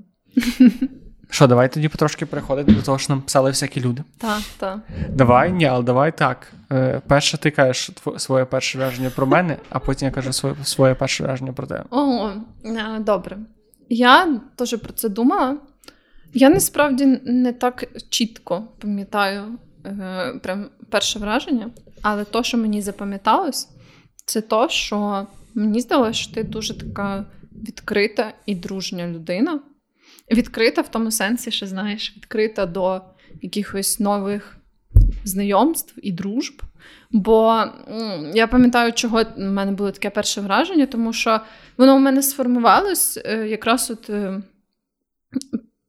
Що, давай тоді потрошки переходити до того, що нам писали всякі люди. Так, так. Давай, ні, але давай так. Е, перше, ти кажеш своє перше враження про мене, а потім я кажу своє своє перше враження про тебе. О, е, добре. Я теж про це думала. Я насправді не так чітко пам'ятаю е, прям перше враження, але то, що мені запам'яталось, це то, що мені здалося, що ти дуже така відкрита і дружня людина. Відкрита в тому сенсі, що знаєш, відкрита до якихось нових знайомств і дружб. Бо я пам'ятаю, чого в мене було таке перше враження, тому що воно у мене сформувалось е, якраз от е,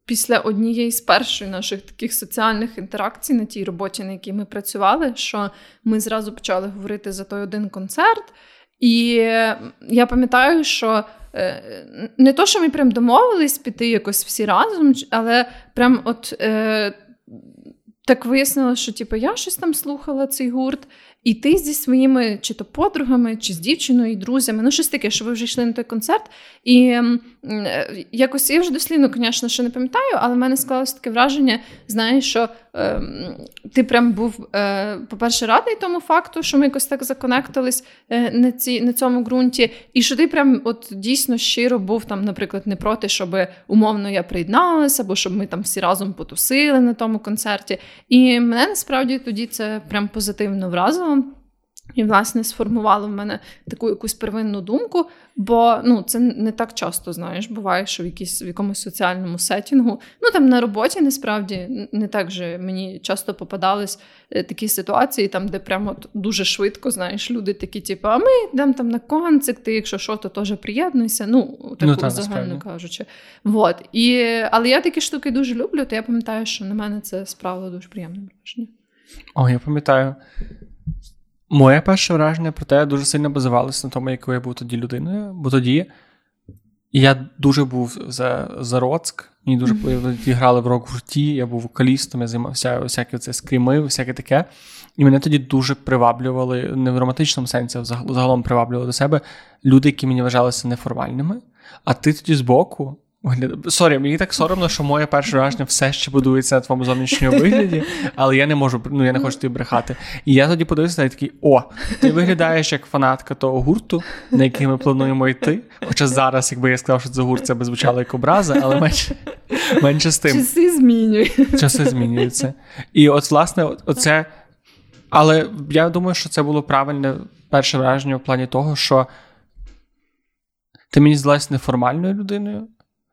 після однієї з перших наших таких соціальних інтеракцій на тій роботі, на якій ми працювали, що ми зразу почали говорити за той один концерт. І я пам'ятаю, що е, не то, що ми прям домовились піти якось всі разом, але прям от е, так вияснилося, що типу, я щось там слухала цей гурт, і ти зі своїми чи то подругами, чи з дівчиною і друзями, ну щось таке, що ви вже йшли на той концерт. І е, якось я вже дослідно, звісно, ще не пам'ятаю, але в мене склалося таке враження, знаєш, що е, ти прям був, е, по-перше, радий тому факту, що ми якось так законектились е, на ці, на цьому ґрунті, і що ти прям от дійсно щиро був там, наприклад, не проти, щоб умовно я приєдналася, або щоб ми там всі разом потусили на тому концерті. І мене насправді тоді це прям позитивно вразило. І, власне, сформувало в мене таку якусь первинну думку, бо ну, це не так часто знаєш, буває, що в якійсь в якомусь соціальному сетінгу. Ну там на роботі насправді не так же мені часто попадались е, такі ситуації, там, де прямо дуже швидко знаєш, люди такі, типу, а ми йдемо там на концик, ти, якщо що, то теж приєднуйся. Ну, таку ну, загально кажучи. Вот. І, Але я такі штуки дуже люблю, то я пам'ятаю, що на мене це справило дуже приємне враження. О, я пам'ятаю. Моє перше враження про те дуже сильно базувалося на тому, якою я був тоді людиною. Бо тоді я дуже був за за Роцк, мені дуже mm-hmm. грали в рок-гурті, я був вокалістом, я займався всякі це скріми, всяке таке. І мене тоді дуже приваблювали, не в романтичному сенсі, а загалом приваблювали до себе люди, які мені вважалися неформальними. А ти тоді збоку sorry, мені так соромно, що моє перше враження все ще будується на твоєму зовнішньому вигляді, але я не можу, ну я не хочу тобі брехати. І я тоді подивився і такий: о, ти виглядаєш як фанатка того гурту, на який ми плануємо йти. Хоча зараз, якби я сказав, що це гурт, це би звучало як образа, але менше менше з тим. Часи змінюються. Часи змінюються. І от, власне, оце. Але я думаю, що це було правильне перше враження в плані того, що ти мені здалась неформальною людиною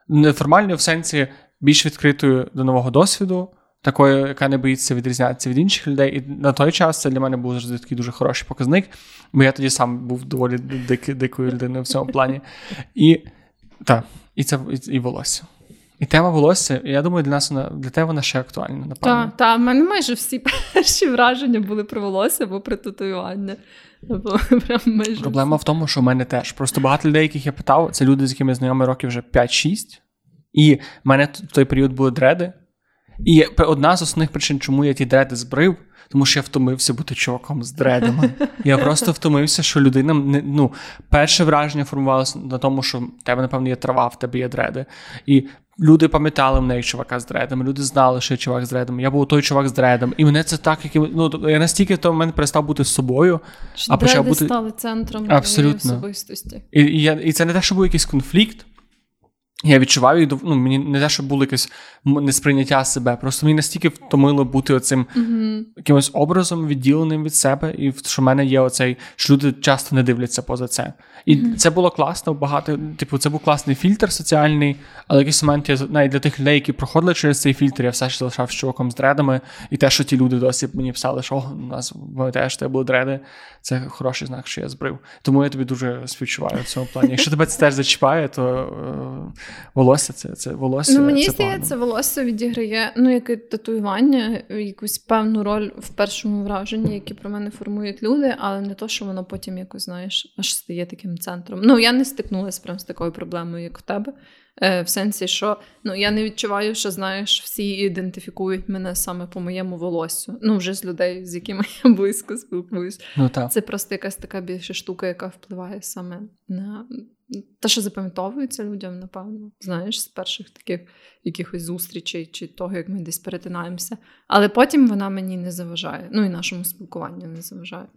неформальною в сенсі більш відкритою до нового досвіду, такою, яка не боїться відрізнятися від інших людей. І на той час це для мене був завжди такий дуже хороший показник, бо я тоді сам був доволі дик, дикою людиною в цьому плані. І так, і це і, і волосся. І тема волосся, я думаю, для нас вона для тебе вона ще актуальна, напевно. Так, та, в мене майже всі перші враження були про волосся або про татуювання. Прям Проблема в тому, що в мене теж. Просто багато людей, яких я питав, це люди, з якими знайомі років вже 5-6. І в мене в той період були дреди. І одна з основних причин, чому я ті дреди збрив, тому що я втомився бути чуваком з дредами. Я просто втомився, що людина не ну, перше враження формувалося на тому, що в тебе, напевно, є трава, в тебе є дреди. І люди пам'ятали мене як чувака з дредами, люди знали, що я чувак з дредами. Я був той чувак з дредом. І мене це так, як ну, я настільки в той момент перестав бути з собою, що а почав бути стали центром Абсолютно. особистості. І, і, я, і це не те, що був якийсь конфлікт. Я відчував їх, ну, мені не те, що було якесь несприйняття себе. Просто мені настільки втомило бути оцим mm-hmm. якимось образом відділеним від себе, і що в мене є оцей, що люди часто не дивляться поза це. І mm-hmm. це було класно, багато, типу, це був класний фільтр соціальний, але в якийсь момент я навіть для тих людей, які проходили через цей фільтр, я все ще залишав з чуваком з дредами. І те, що ті люди досі мені писали, що у нас теж тебе були дреди, це хороший знак, що я збрив. Тому я тобі дуже співчуваю в цьому плані. Якщо тебе це теж зачіпає, то е, волосся це це волосся. Ну, Мені здається, волосся відіграє ну, яке татуювання, якусь певну роль в першому враженні, які про мене формують люди, але не то, що воно потім якось знаєш, аж стає таким центром. Ну, я не стикнулася прям з такою проблемою, як в тебе. Е, в сенсі, що ну я не відчуваю, що знаєш, всі ідентифікують мене саме по моєму волоссю. Ну, вже з людей, з якими я близько спілкуюсь. Ну, так. Це просто якась така більша штука, яка впливає саме на те, що запам'ятовується людям, напевно, знаєш, з перших таких якихось зустрічей чи того, як ми десь перетинаємося. Але потім вона мені не заважає. Ну і нашому спілкуванню не заважає.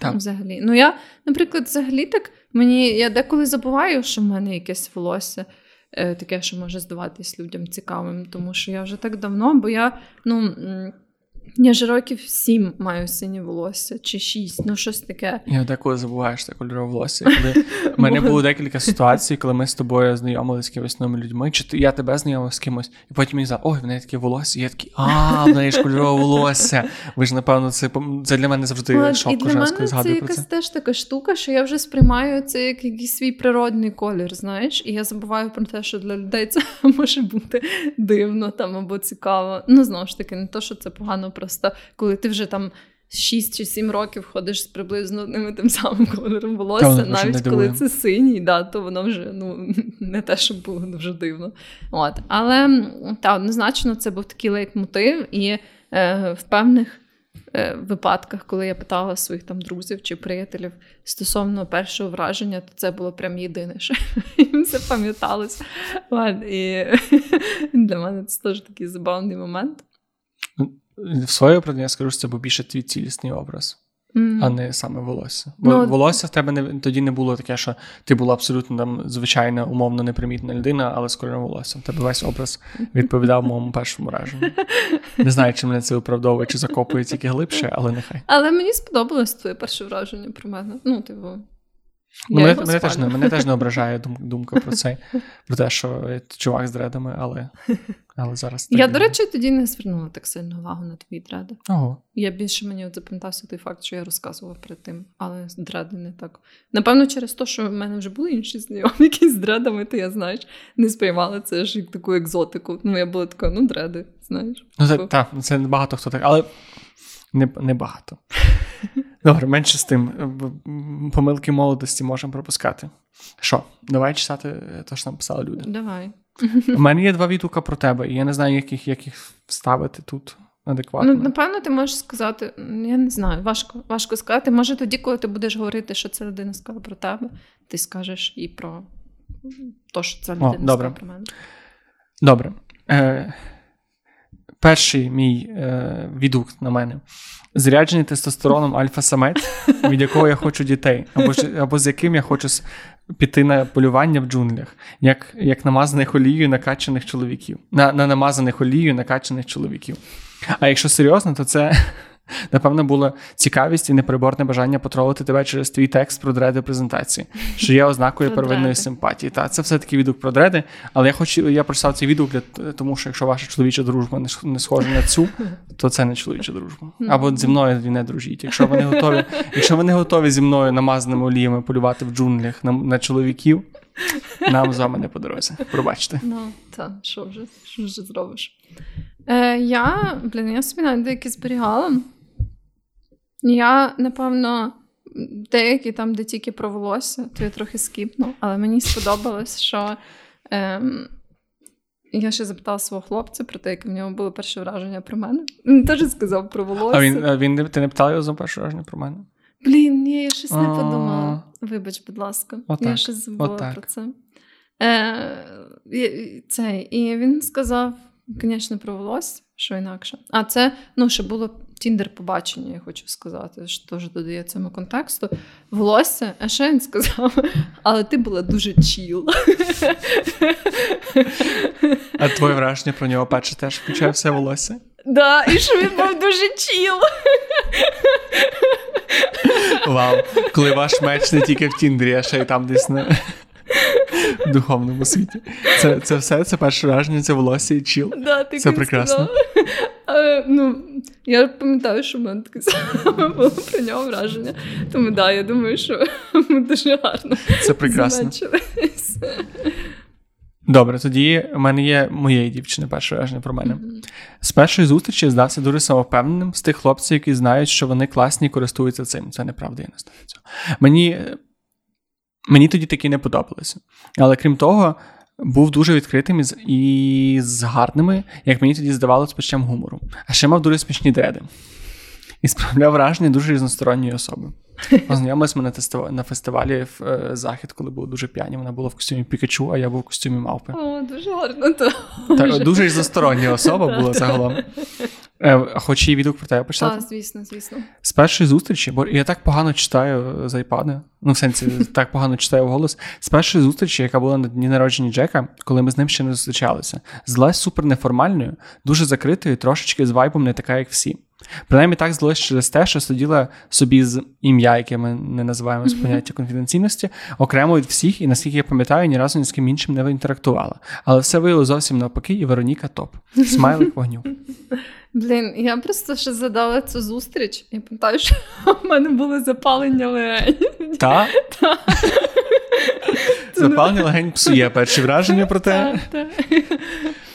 Так. Взагалі. Ну, я, наприклад, взагалі так мені я деколи забуваю, що в мене якесь волосся. Е, таке, що може здаватись людям цікавим, тому що я вже так давно, бо я ну, я ж років сім маю синє волосся чи шість, ну щось таке. Я деколи забуваєш це кольорове волосся. Коли в мене було декілька ситуацій, коли ми з тобою знайомилися з якимись новими людьми, чи я тебе знайомив з кимось, і потім мені сказав, ой, в неї таке волосся, і я такий, а, в неї ж кольорове волосся. Ви ж, напевно, це це для мене завжди шок і для Це якась теж така штука, що я вже сприймаю це як якийсь свій природний колір, знаєш, і я забуваю про те, що для людей це може бути дивно там або цікаво. Ну, знову ж таки, не то, що це погано. Просто коли ти вже там 6 чи 7 років ходиш з приблизно одним тим самим кольором волосся, навіть коли це синій, да, то воно вже ну, не те, що було дуже дивно. От. Але та, однозначно це був такий лейтмотив, і е, в певних е, випадках, коли я питала своїх там друзів чи приятелів стосовно першого враження, то це було прям єдине, що їм запам'яталося. І для мене це теж такий забавний момент в своє оправдання скажу, що це був більше твій цілісний образ, mm. а не саме волосся. Бо ну, волосся в тебе не тоді не було таке, що ти була абсолютно там звичайна, умовно непримітна людина, але з кольором волосся. В тебе весь образ відповідав моєму першому враженню. Не знаю, чи мене це виправдовує, чи закопує тільки глибше, але нехай. Але мені сподобалось твоє перше враження про мене. Ну, типу. Ну, мене мене, теж не мене теж не ображає думка про це, про те, що чувак з дредами, але але зараз. Я, до речі, тоді не звернула так сильно увагу на твої дреди. Ого. Я більше мені от запам'ятався той факт, що я розказував перед тим, але дреди не так. Напевно, через те, що в мене вже були інші знайомі, які з дредами, то я знаєш, не сприймала це ж як таку екзотику. Ну, я була така, ну, дреди, знаєш. Ну, це, так, це багато хто так, але не, не багато. Добре, менше з тим. Помилки молодості можемо пропускати. Що, давай читати те, що нам писали люди. Давай. У мене є два відгука про тебе, і я не знаю, як їх, вставити тут адекватно. Ну, напевно, ти можеш сказати, я не знаю, важко важко сказати. Може, тоді, коли ти будеш говорити, що ця людина сказала про тебе, ти скажеш і про те, що ця людина О, сказала про мене. Добре. Е, Перший мій е, відгук на мене Зряджений тестостероном альфа-самець, від якого я хочу дітей, або або з яким я хочу піти на полювання в джунглях, як як намазаних олією накачаних чоловіків, на, на намазаних олією накачаних чоловіків. А якщо серйозно, то це Напевно, була цікавість і непереборне бажання потролити тебе через твій текст про дреди презентації, що є ознакою первинної симпатії. Та це все-таки відгук про дреди, але я хочу, я прочитав цей відгук для тому, що якщо ваша чоловіча дружба не схожа на цю, то це не чоловіча дружба. Або зі мною не дружіть. Якщо вони готові, якщо вони готові зі мною намазаними оліями полювати в джунглях на, на чоловіків. Нам з вами не по дорозі. Пробачте. Ну, так, що вже що вже зробиш? Е, Я, блін, я собі навіть деякі зберігала. Я, напевно, деякі там, де тільки про волосся, то я трохи скіпну, але мені сподобалось, що ем, я ще запитала свого хлопця про те, яке в нього було перше враження про мене. Він теж сказав про волосся. А він, а він ти не питала його за перше враження про мене? Блін, ні, я щось не подумала. Вибач, будь ласка, Отак. я щось забула Отак. про це. Е, це. І він сказав, звісно, про волосся, що інакше. А це, ну, ще було Тіндер побачення, я хочу сказати, що теж додає цьому контексту. Волосся, а ще він сказав, але ти була дуже чіл. А твоє враження про нього перше теж включає все волосся? Да, і що він був дуже чіл. Вау, коли ваш меч не тільки в Тіндері, а ще й там десь на в духовному світі. Це це все, це перше враження, це волосся і чіл. Да, ти це прекрасно. А, ну, Я пам'ятаю, що в мене таке саме було про нього враження. Тому да, я думаю, що ми дуже гарно. Це прекрасно. Добре, тоді в мене є моєї дівчини перше враження про мене. Mm-hmm. З першої зустрічі здався дуже самовпевненим з тих хлопців, які знають, що вони класні і користуються цим. Це неправда, я не знаю цього. Мені мені тоді такі не подобалися. Але крім того, був дуже відкритим і з гарними, як мені тоді здавалося, почем гумору. А ще мав дуже смішні дреди. І справляв враження дуже різносторонньої особи. Познайомились ми на фестивалі в е, захід, коли було дуже п'яні. Вона була в костюмі Пікачу, а я був в костюмі мавпи. О, дуже гарно. то. Так, Дуже ж застороння особа була загалом. Е, хоч її відгук про тебе почитати? Так, звісно, звісно. З першої зустрічі, бо я так погано читаю з айпади, ну в сенсі так погано читаю голос. З першої зустрічі, яка була на дні народження Джека, коли ми з ним ще не зустрічалися, злась супер неформальною, дуже закритою, трошечки з вайбом не така, як всі. Принаймні так здалось через те, що сиділа собі з ім'я, яке ми не називаємо з поняття конфіденційності, окремо від всіх, і наскільки я пам'ятаю, ні разу ні з ким іншим не інтерактувала. Але все виявило зовсім навпаки, і Вероніка топ. Смайлик вогню. Блін, я просто ще задала цю зустріч, і пам'ятаю, що в мене було запалення легень. Так? Запалення легень псує перші враження про те.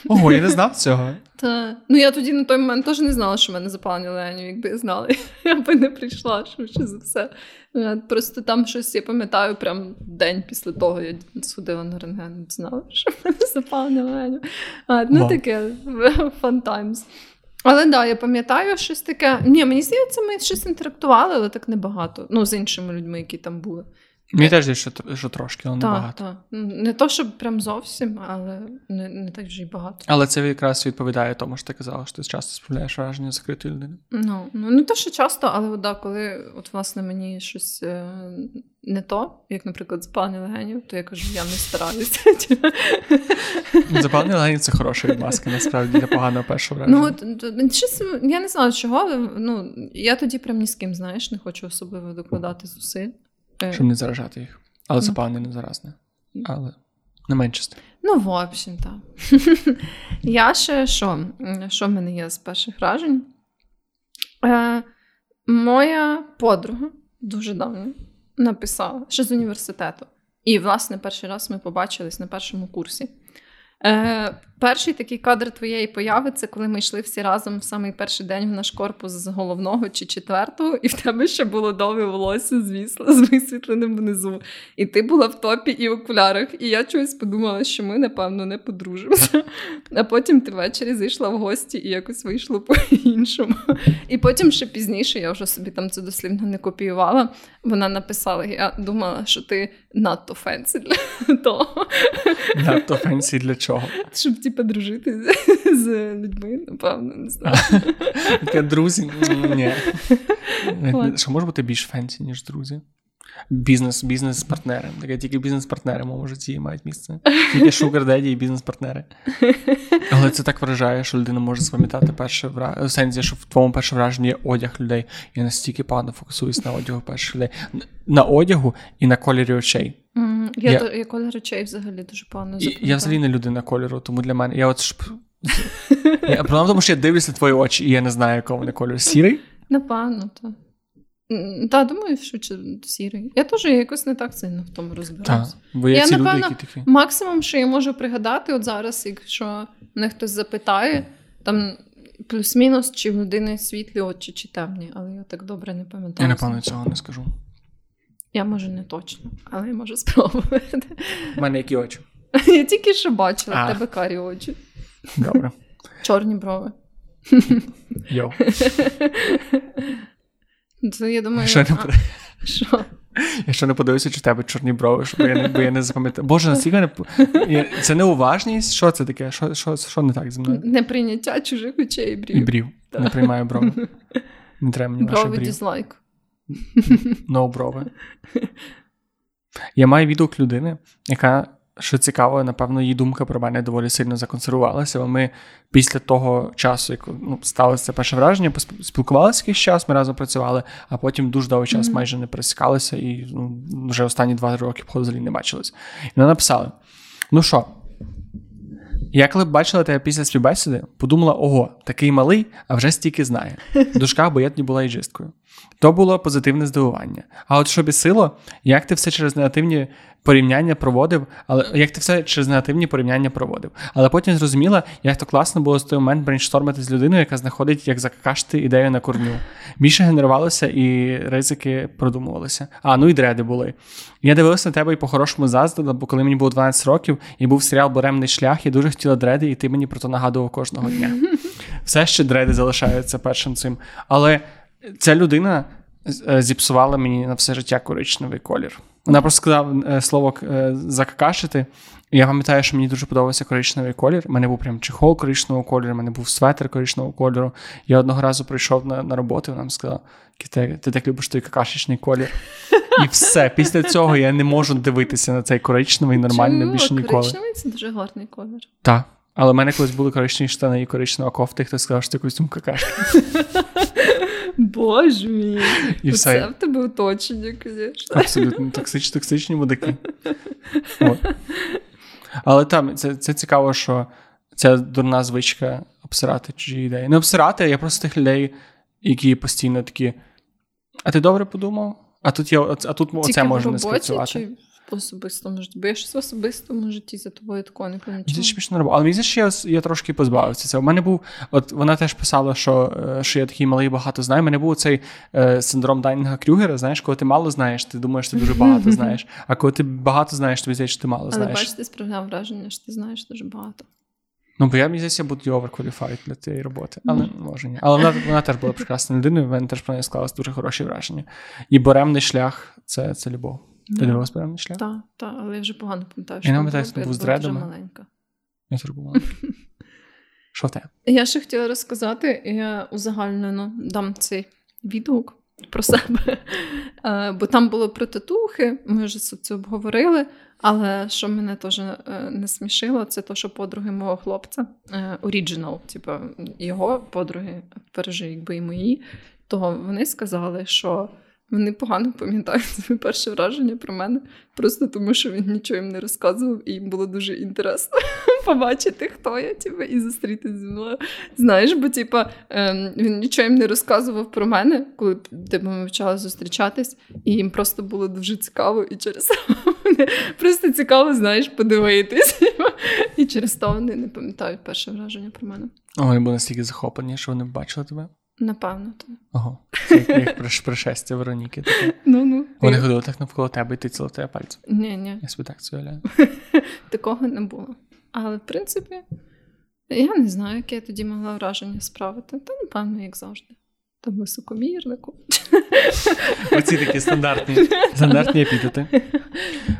Ого, я не знав цього. Та. Ну я тоді на той момент теж не знала, що в мене запалення легенів. Якби я знала, я би не прийшла швидше за все. Просто там щось я пам'ятаю, прям день після того я сходила на рентген, знала, що в мене запалення легенів. А, Ну таке fun times. Але так, да, я пам'ятаю щось таке. Ні, мені здається, ми щось інтерактували, але так небагато. Ну, з іншими людьми, які там були. Мені теж що, що трошки, але так, небагато. Так. Не то, щоб прям зовсім, але не не так вже й багато. Але це якраз відповідає тому, що ти казала, що ти часто справляєш враження закритої людини. Ну, ну не то, що часто, але да, коли от, власне, мені щось е, не то, як, наприклад, запалення легенів, то я кажу, я не стараюся. Запалення легенів це хороша відмазка, насправді для поганого першого враження. Ну, от, щось, Я не знаю, чого, але ну, я тоді прям ні з ким, знаєш, не хочу особливо докладати зусиль. Е. Щоб не заражати їх. Але це певне не заразне. Але не менше. Ну, в общем, так. Я ще що? Що в мене є з перших вражень? Е, Моя подруга дуже давно написала ще з університету. І, власне, перший раз ми побачились на першому курсі. Е, Перший такий кадр твоєї появи це коли ми йшли всі разом в самий перший день в наш корпус з головного чи четвертого, і в тебе ще було довге волосся, звісно, з висвітленим внизу. І ти була в топі і в окулярах. І я чогось подумала, що ми, напевно, не подружимося. А потім ти ввечері зайшла в гості і якось вийшло по-іншому. І потім ще пізніше, я вже собі там це дослівно не копіювала. Вона написала: я думала, що ти надто fancy для того. Надто fancy для чого? Щоб типу, дружити з людьми, напевно, не знаю. Таке друзі. Ні. Що може бути більш fancy, ніж друзі? Бізнес, бізнес-партнери. Таке тільки бізнес-партнери в житті мають місце. Тільки sugar daddy і бізнес-партнери. Але це так вражає, що людина може запам'ятати перше враження. В сенсі, що в твоєму перше враження є одяг людей. Я настільки погано фокусуюсь на одягу перших людей. На одягу і на кольорі очей. Mm, я, я, я колір очей взагалі дуже погано запам'ятаю. Я взагалі не людина кольору, тому для мене. Я от ж... я, Проблема тому, що я дивлюся на твої очі, і я не знаю, якого вони кольору. Сірий? Напевно, так. Так, думаю, що сірий. Я теж якось не так сильно в тому розбираюся. Бо я, ці напевно, люди, які такі. максимум, що я можу пригадати, от зараз, якщо мене хтось запитає, там плюс-мінус, чи в людини світлі очі, чи темні, але я так добре не пам'ятаю. Я напевно цього не скажу. Я можу не точно, але я можу спробувати. У мене які очі? Я тільки що бачила в тебе карі очі. Добре. Чорні брови. Йоу. Це, я думаю, Що не що? Я ще не подивився, чи в тебе чорні брови, бо я не, бо я не запам'ятаю. Боже, наскільки не це неуважність? Що це таке? Що що, що не так зі мною? Неприйняття чужих очей і брів. І брів. Так. Не приймаю брови. Не треба мені брови брів. дізлайк. No брови. Я маю відгук людини, яка що цікаво, напевно, її думка про мене доволі сильно законсервувалася. Бо ми після того часу, як ну, сталося перше враження, спілкувалися якийсь час, ми разом працювали, а потім дуже довгий час mm-hmm. майже не пересікалися, і ну, вже останні два роки походу взагалі не бачились. І вона написала: Ну що, я коли б бачила тебе після співбесіди, подумала: ого, такий малий, а вже стільки знає. Душка, бо я тоді була іджисткою. То було позитивне здивування. А от що бісило, як ти все через негативні порівняння проводив, але як ти все через негативні порівняння проводив. Але потім зрозуміла, як то класно було з той момент брейнштормити з людиною, яка знаходить, як закакашти ідею на корню. Більше генерувалося і ризики продумувалися. А, ну і дреди були. Я дивився на тебе і по-хорошому заздрила, бо коли мені було 12 років і був серіал Боремний шлях, я дуже хотіла дреди, і ти мені про то нагадував кожного дня. Все ще дреди залишаються першим цим. Але ця людина е, зіпсувала мені на все життя коричневий колір. Вона просто сказала е, слово е, закакашити. І я пам'ятаю, що мені дуже подобався коричневий колір. У мене був прям чехол коричневого кольору, у мене був светр коричневого кольору. Я одного разу прийшов на на роботу, і вона сказала: ти, ти так любиш той какашечний колір. І все. Після цього я не можу дивитися на цей коричневий нормально Чому? більше ніколи. Коричневий це дуже гарний колір. Так. Але в мене колись були коричневі штани і коричнева кофта, і хтось сказав, що це костюм какашки. Боже мій. І все. Це в тебе оточення, звісно. Абсолютно токсичні, токсичні мудаки. Але там це це цікаво, що ця дурна звичка обсирати чужі ідеї. Не обсирати, а я просто тих людей, які постійно такі. А ти добре подумав? А тут я, а тут оце може не спрацювати. Чи особистому житті? Бо я щось в особистому житті за тобою такого не помічаю. Але мені що я, я трошки позбавився цього. У мене був, от вона теж писала, що е, що я такий малий багато знаю. У мене був цей е, синдром Дайнінга Крюгера. Знаєш, коли ти мало знаєш, ти думаєш, ти дуже багато знаєш. А коли ти багато знаєш, тобі здається, що ти мало знаєш. Але бачиш, ти справляв враження, що ти знаєш дуже багато. Ну, бо я мені здається, буду overqualified для цієї роботи, але mm. може ні. Але вона вона теж була прекрасною людиною, в мене теж про неї склалось дуже хороші враження. І боремний шлях це це любов. Ти дивилась боремний шлях? Так, так, але я вже погано пам'ятаю, що я не пам'ятаю, що був з дредами. маленька. Я теж була Що в тебе? Я ще хотіла розказати, я узагальнено дам цей відгук про себе. Е, бо там було про татухи, ми вже це обговорили. Але що мене теж е, не смішило, це то, що подруги мого хлопця оріджинал, типу його подруги, пережи, якби і мої, то вони сказали, що вони погано пам'ятають своє перше враження про мене, просто тому що він нічого їм не розказував, і їм було дуже інтересно побачити, хто я, типу, і зустрітися зі мною. Знаєш, бо типу, ем, він нічого їм не розказував про мене, коли типу, ми почали зустрічатись, і їм просто було дуже цікаво, і через це просто цікаво, знаєш, подивитись. І через то вони не пам'ятають перше враження про мене. Вони були настільки захоплені, що вони бачили тебе. Напевно, так. Ого. Це як пришестя Вероніки. Ну, ну. Вони ходили так навколо тебе і ти ціло тебе пальцем. Ні, ні. Я собі так це Такого не було. Але, в принципі, я не знаю, яке я тоді могла враження справити. Та, напевно, як завжди. Там високомірнику. Оці такі стандартні стандартні епітети.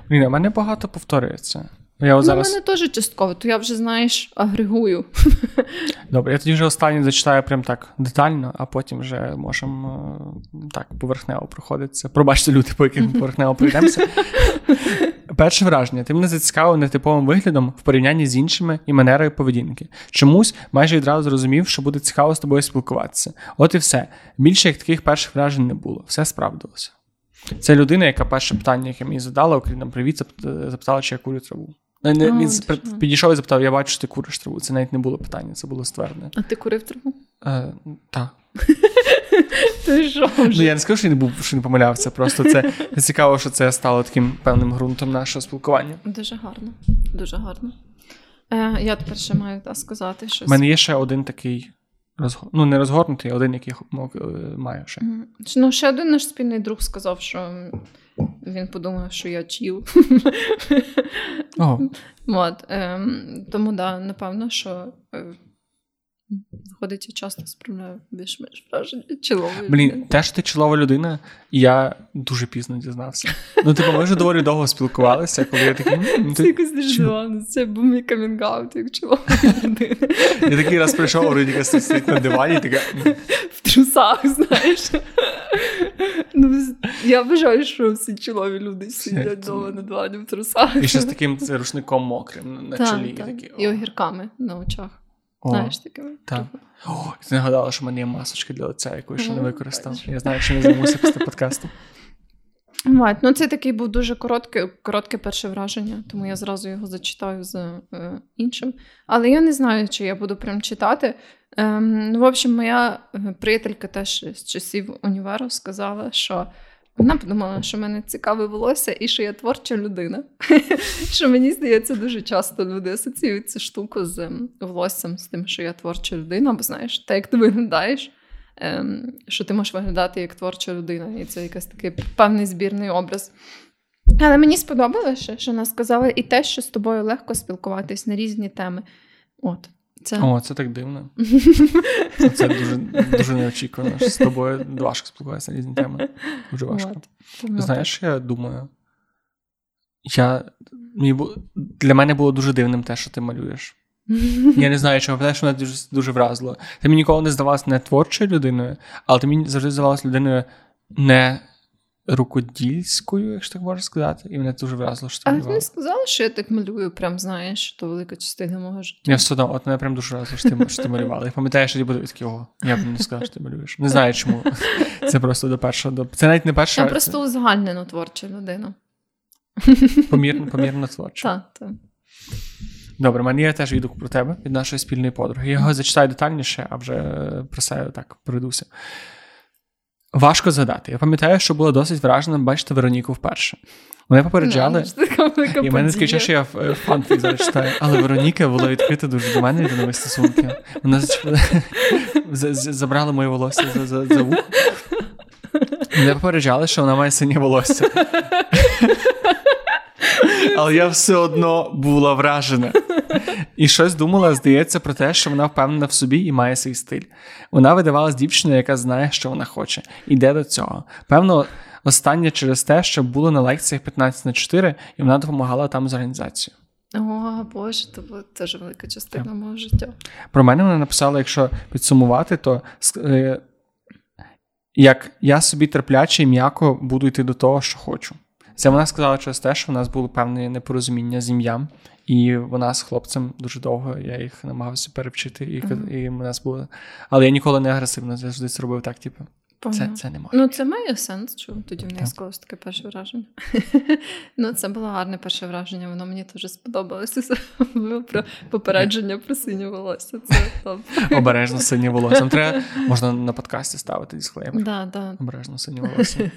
Блін, у мене багато повторюється. Я ну, зараз... мене теж частково, то я вже, знаєш, агрегую. Добре, я тоді вже останнє зачитаю прям так детально, а потім вже можемо е, так поверхнево проходитися. Пробачте, люди, по яким поверхнево пройдемося. Перше враження, ти мене зацікавив нетиповим виглядом в порівнянні з іншими і манерою поведінки. Чомусь майже відразу зрозумів, що буде цікаво з тобою спілкуватися. От і все. Більше як таких перших вражень не було. Все справдилося. Це людина, яка перше питання, яке мені задала, окрім нам привіт, запитала, чи я курю траву. Не, не, Він підійшов і запитав: я бачу, що ти куриш траву. Це навіть не було питання, це було ствердне. А ти курив траву? Е, Так. Ти що Ну, Я не скажу, що не був, що не помилявся. Просто це цікаво, що це стало таким певним ґрунтом нашого спілкування. Дуже гарно, дуже гарно. Е, Я тепер ще маю та, сказати щось. У мене є ще один такий. Розгор... Ну, не розгорнутий, а один, який е, маю ще. Ну, ще один наш спільний друг сказав, що він подумав, що я чіл. От, ем, Тому да, напевно, що е, Виходить, я часто справляю більш-менш враження чоловік. Блін, теж ти чолова людина, і я дуже пізно дізнався. Ну, типу, ми вже доволі довго спілкувалися, коли я такий. Ну, Це якось дивно. Це був мій камінг-аут, як чолова людина. Я такий раз прийшов, Рудіка сидить на дивані, така. В трусах, знаєш. Ну, Я вважаю, що всі чолові люди сидять вдома на дивані в трусах. І ще з таким рушником мокрим на чолі. І огірками на очах. Знаєш такими? Так. О, Ти нагадала, що в мене є масочки для лиця, яку ще не використав. Я знаю, що не займуся після подкасту. Мать, ну це такий був дуже коротке, коротке перше враження, тому я зразу його зачитаю з е, іншим. Але я не знаю, чи я буду прям читати. Ем, ну, В общем, моя е, приятелька теж з часів універу сказала, що вона подумала, що в мене цікаве волосся і що я творча людина. Що мені здається, дуже часто люди асоціюють цю штуку з волоссям, з тим, що я творча людина, бо знаєш, те, як ти виглядаєш, ем, що ти можеш виглядати як творча людина, і це якийсь такий певний збірний образ. Але мені сподобалося, що вона сказала і те, що з тобою легко спілкуватись на різні теми. От. Це О, це так дивно. Це дуже дуже неочікувано. З тобою важко спілкуватися на різні теми. Дуже важко. От. Знаєш, що я думаю? Я, для мене було дуже дивним те, що ти малюєш. Я не знаю, чому, що мене дуже, дуже вразило. Ти мені ніколи не здавалася не творчою людиною, але ти мені завжди здавалася людиною не рукодільською, якщо так можна сказати. І мене дуже вразило, що ти А ти не сказала, що я так малюю, прям знаєш, то велика частина мого життя. Я все одно, от мене прям дуже вразило, що ти, що ти малювала. Я пам'ятаю, що я буду такий, ого, я б не сказав, що ти малюєш. Не знаю чому. Це просто до першого. До... Це навіть не перша, Я просто узагальнено творча людина. помірно, помірно творча. Так, так. Добре, в мене є теж відгук про тебе від нашої спільної подруги. Я його зачитаю детальніше, а вже е, про себе так пройдуся. Важко згадати. Я пам'ятаю, що була досить вражена бачити Вероніку вперше. Мене попереджали. Ну, така велика І мене таке що я е, фанфік зараз читаю. Але Вероніка була відкрита дуже до мене до нових стосунків. Вона забрала моє волосся за, за, за вухо. Мене попереджали, що вона має синє волосся. Але я все одно була вражена. І щось думала, здається, про те, що вона впевнена в собі і має свій стиль. Вона видавалась дівчиною, яка знає, що вона хоче, іде до цього. Певно, останнє через те, що було на лекціях 15 на 4, і вона допомагала там з організацією. О, Боже, то була теж велика частина мого життя. Про мене вона написала, якщо підсумувати, то е, як я собі терпляче і м'яко буду йти до того, що хочу. Це вона сказала через те, що в нас було певне непорозуміння з ім'ям, і вона з хлопцем дуже довго, я їх намагався перевчити, і, Мгм. і в нас було. Але я ніколи не агресивно завжди це робив так, типу, це, це не моє. Ну, це має сенс, чому тоді в неї склалось таке перше враження. ну, це було гарне перше враження, воно мені теж сподобалося. Особливо про попередження про синє волосся. Це. Обережно синє волосся. Треба, можна на подкасті ставити дисклеймер. Да, да. Обережно синє волосся.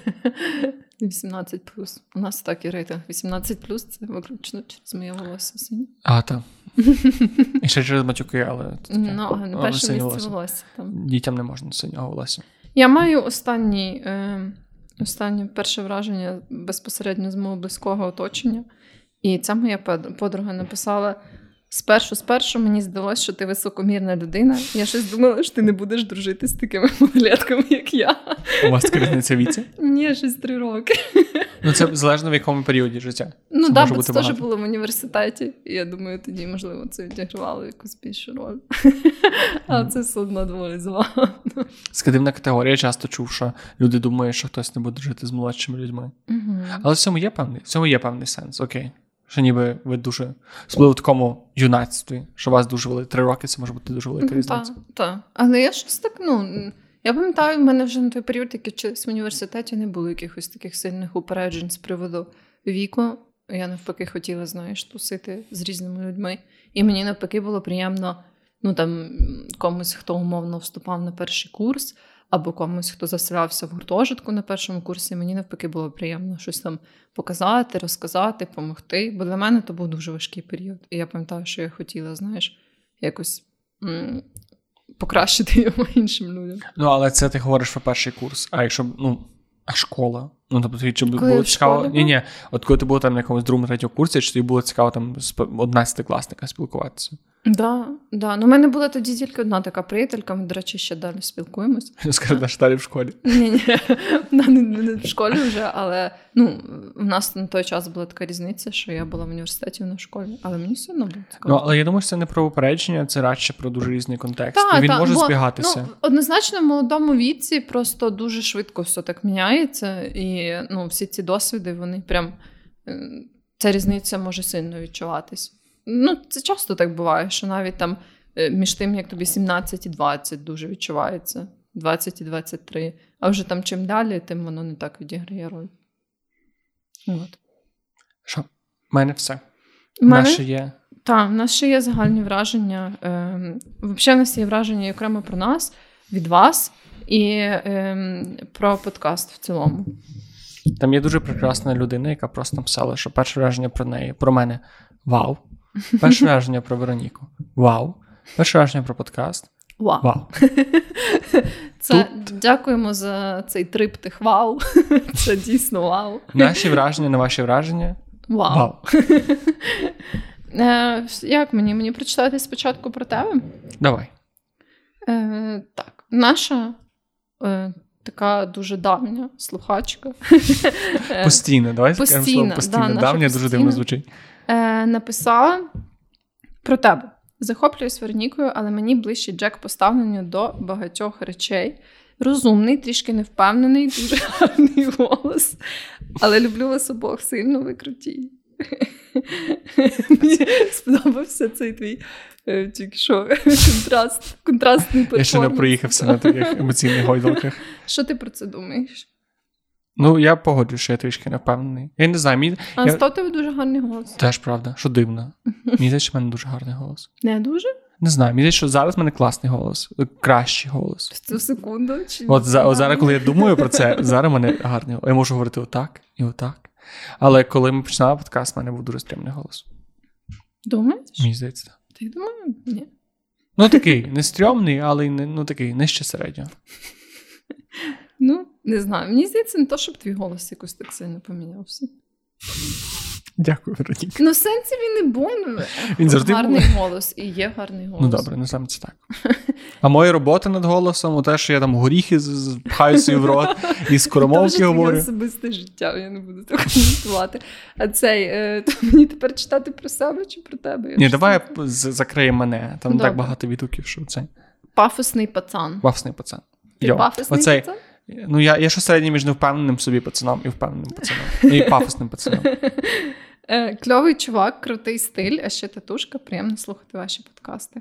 18 плюс. У нас такий рейтинг. 18 плюс це виключно через моє волосся синє. А, так. І ще через матюки, але це таке. Ну, на перше місце волосся. волосся. Там. Дітям не можна синього волосся. Я маю останній, е, останнє перше враження безпосередньо з мого близького оточення. І ця моя подруга написала: спершу, спершу мені здалося, що ти високомірна людина. Я щось думала, що ти не будеш дружити з такими малолетками, як я. У вас така різниця віці? Ні, щось три роки. Ну, це залежно в якому періоді життя. Ну Це так, може бо це теж було в університеті. І я думаю, тоді, можливо, це відігравало якусь більшу роль. А це доволі звано. Скадивна категорія часто чув, що люди думають, що хтось не буде жити з молодшими людьми. Але в цьому є певний, в цьому є певний сенс, окей. Що ніби ви дуже, особливо в такому юнацтві, що вас дуже велика три роки, це може бути дуже велика різниця. Так, так. Але я щось так, ну. Я пам'ятаю, в мене вже на той період, як я вчилась в університеті, не було якихось таких сильних упереджень з приводу віку. Я навпаки хотіла, знаєш, тусити з різними людьми. І мені навпаки було приємно, ну там комусь, хто умовно вступав на перший курс, або комусь, хто заселявся в гуртожитку на першому курсі. Мені навпаки було приємно щось там показати, розказати, допомогти. Бо для мене то був дуже важкий період. І я пам'ятаю, що я хотіла, знаєш, якось м- покращити його іншим людям. Ну, але це ти говориш про перший курс. А якщо, ну, а школа? Ну, тобто, тобі чи Коли було цікаво. Ні, ні. От коли ти був там на якомусь другому третьому курсі, чи тобі було цікаво там з 11 класника спілкуватися? Да, да. Ну, у мене була тоді тільки одна така приятелька, ми, до речі, ще далі спілкуємось. Скажи, наш далі в школі. Ні, ні, не, не в школі вже, але ну, в нас на той час була така різниця, що я була в університеті, вона в школі, але мені все одно було цікаво. Ну, але я думаю, що це не про упередження, це радше про дуже різний контекст. Та, він та, може бо, збігатися. Ну, однозначно, в молодому віці просто дуже швидко все так міняється, і ну, всі ці досвіди, вони прям ця різниця може сильно відчуватись. Ну, це часто так буває, що навіть там е, між тим, як тобі 17 і 20 дуже відчувається, 20 і 23. А вже там чим далі, тим воно не так відіграє роль. От. Що? В мене все. Мене, Наше є. Так, в нас ще є загальні враження. Е, взагалі, в нас є враження і окремо про нас, від вас і е, про подкаст в цілому. Там є дуже прекрасна людина, яка просто написала, що перше враження про неї, про мене вау. Перше враження про Вероніку. Вау. Перше враження про подкаст. Вау. Вау. Це дякуємо за цей триптих вау. Це дійсно вау. Наші враження на ваші враження. Вау. Вау. Е, Як мені? Мені прочитати спочатку про тебе? Давай. Е, Так, наша е, така дуже давня слухачка. Постійно, давай скажемо слово постійна, постійно. да, Давня дуже постійна. дивно звучить. Е, написала про тебе. Захоплююсь Веронікою, але мені ближче Джек поставленню до багатьох речей. Розумний, трішки невпевнений, дуже гарний голос. Але люблю вас обох сильно, ви круті. Мені сподобався цей твій е, тільки що контраст, контрастний Я ще не перформанс. проїхався на таких емоційних гойдалках. Що ти про це думаєш? Ну, я погоджуюсь, що я трішки не впевнений. Я не знаю, мені А я... став тебе дуже гарний голос. теж правда, що дивно. Мені здається, в мене дуже гарний голос. Не дуже? Не знаю, мені здається, що зараз в мене класний голос, кращий голос. В цю секунду? Чи От, за, от зараз, коли я думаю про це, зараз в мене гарний голос. Я можу говорити отак і отак. Але коли ми починали подкаст, в мене був дуже стрімний голос. Думаєш? Мені здається. так. Ти думаю? Ні. Ну такий, не стрьомний, але й не, ну, такий нижче середнього. Ну, не знаю. Мені здається, не то, щоб твій голос якось так сильно помінявся. Дякую, Вероніка. Ну, в сенсі він не був Він завжди гарний був. голос і є гарний голос. Ну добре, не саме це так. А моя робота над голосом, те, що я там горіхи пхаю собі в рот і скоромовки говорю. особисте життя, я не буду так коментувати. А цей, е, то мені тепер читати про себе чи про тебе? Ні, давай закриє мене. Там так багато відгуків, що це Пафосний пацан. вафсний пацан. Ти пафосний пацан? Ну я, я що середній між невпевненим собі пацаном і впевненим пацаном. І пафосним пацаном. Е, Кльовий чувак, крутий стиль, а ще татушка. Приємно слухати ваші подкасти.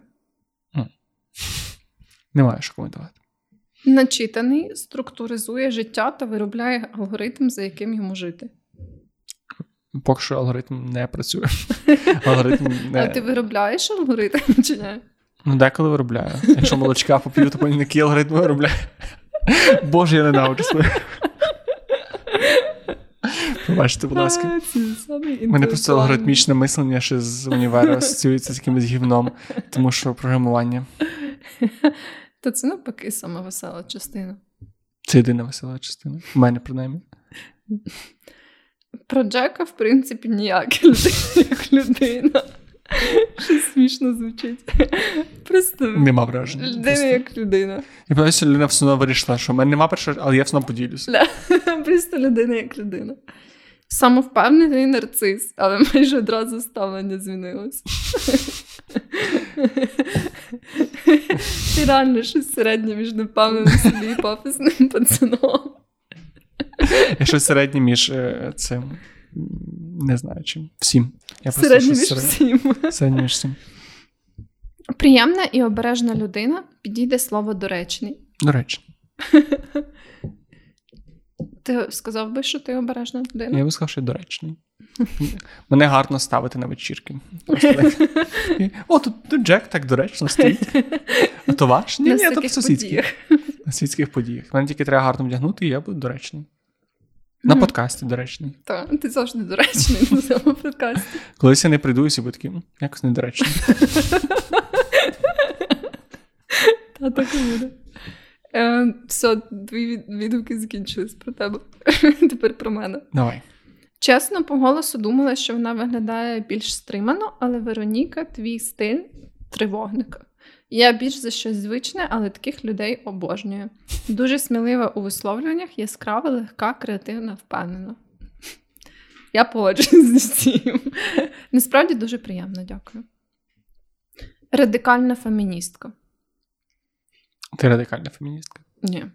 Немає що коментувати. Начитаний, структуризує життя та виробляє алгоритм, за яким йому жити. Поки що алгоритм не працює. Алгоритм А ти виробляєш алгоритм чи ні? Ну, деколи виробляю. Якщо молочка поп'ю, то який алгоритм виробляю. Боже, я ненавиджу своє. Пробачте, будь ласка. У мене просто алгоритмічне мислення ще з універу асоціюється з якимось гівном, тому що програмування Та це навпаки сама весела частина. це єдина весела частина. У мене принаймні. Про Джека, в принципі, ніяк як людина. Щось смішно звучить. Просто Нема враження. людина як людина. Я пам'ятаю, що людина все одно вирішила, що в мене нема першого, але я все одно поділюся. Просто людина як людина. Самовпевнений нарцис, але майже одразу ставлення змінилось. Ти реально щось середнє між невпевненим собі і пафосним пацаном. Щось середнє між е, цим. Не знаю чим. Всім. Я щось між всім. Середнє між всім. Приємна і обережна людина підійде слово доречний. До речі, Ти сказав би, що ти обережна людина? я би сказав, що доречний. Мене гарно ставити на вечірки. О, тут, тут Джек так доречно стоїть. А то ваш? Ні, ні, то подіях. На світських подіях. Мене тільки треба гарно вдягнути, і я буду доречний. На Мгм. подкасті доречний. Так, ти завжди доречний на цьому подкасті. Колись я не прийду і всі такі, «М, якось недоречний. Та так і буде. Е, все, твої від- відгуки закінчились про тебе. Тепер про мене. Давай. Чесно, по голосу думала, що вона виглядає більш стримано, але Вероніка, твій стиль тривогника. Я більш за щось звичне, але таких людей обожнюю. Дуже смілива у висловлюваннях, яскрава, легка, креативна, впевнена. Я погоджуюсь зі всім. Насправді дуже приємно, дякую. Радикальна феміністка. Ти радикальна феміністка. Ні.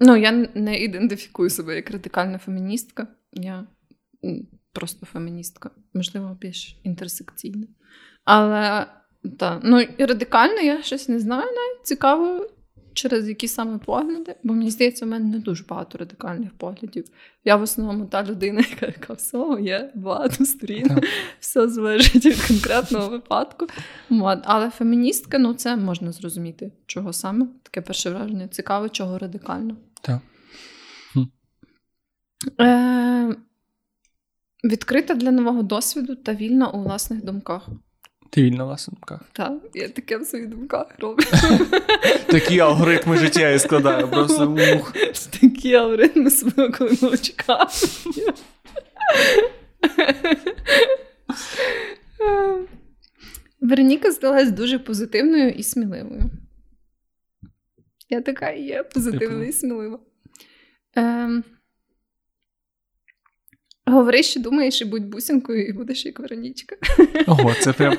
Ну, я не ідентифікую себе як радикальна феміністка. Я просто феміністка, можливо, більш інтерсекційна. Але та, ну, і радикально я щось не знаю навіть цікаво, через які саме погляди, бо мені здається, у мене не дуже багато радикальних поглядів. Я в основному та людина, яка, яка все є багато сторін, все залежить від конкретного випадку. Але феміністка, ну це можна зрозуміти, чого саме. Таке перше враження. Цікаво, чого радикально. Так. Е, відкрита для нового досвіду та вільна у власних думках. Ти вільна в власних думках. Так, я таке в своїх думках роблю. Такі алгоритми життя я складаю. Просто ух. Такі алгоритми свого коли молочка. Вероніка здалась дуже позитивною і сміливою. Я така і є позитивна і смілива. Ем... Говори, що думаєш, і будь бусинкою, і будеш як Веронічка. Ого, це прям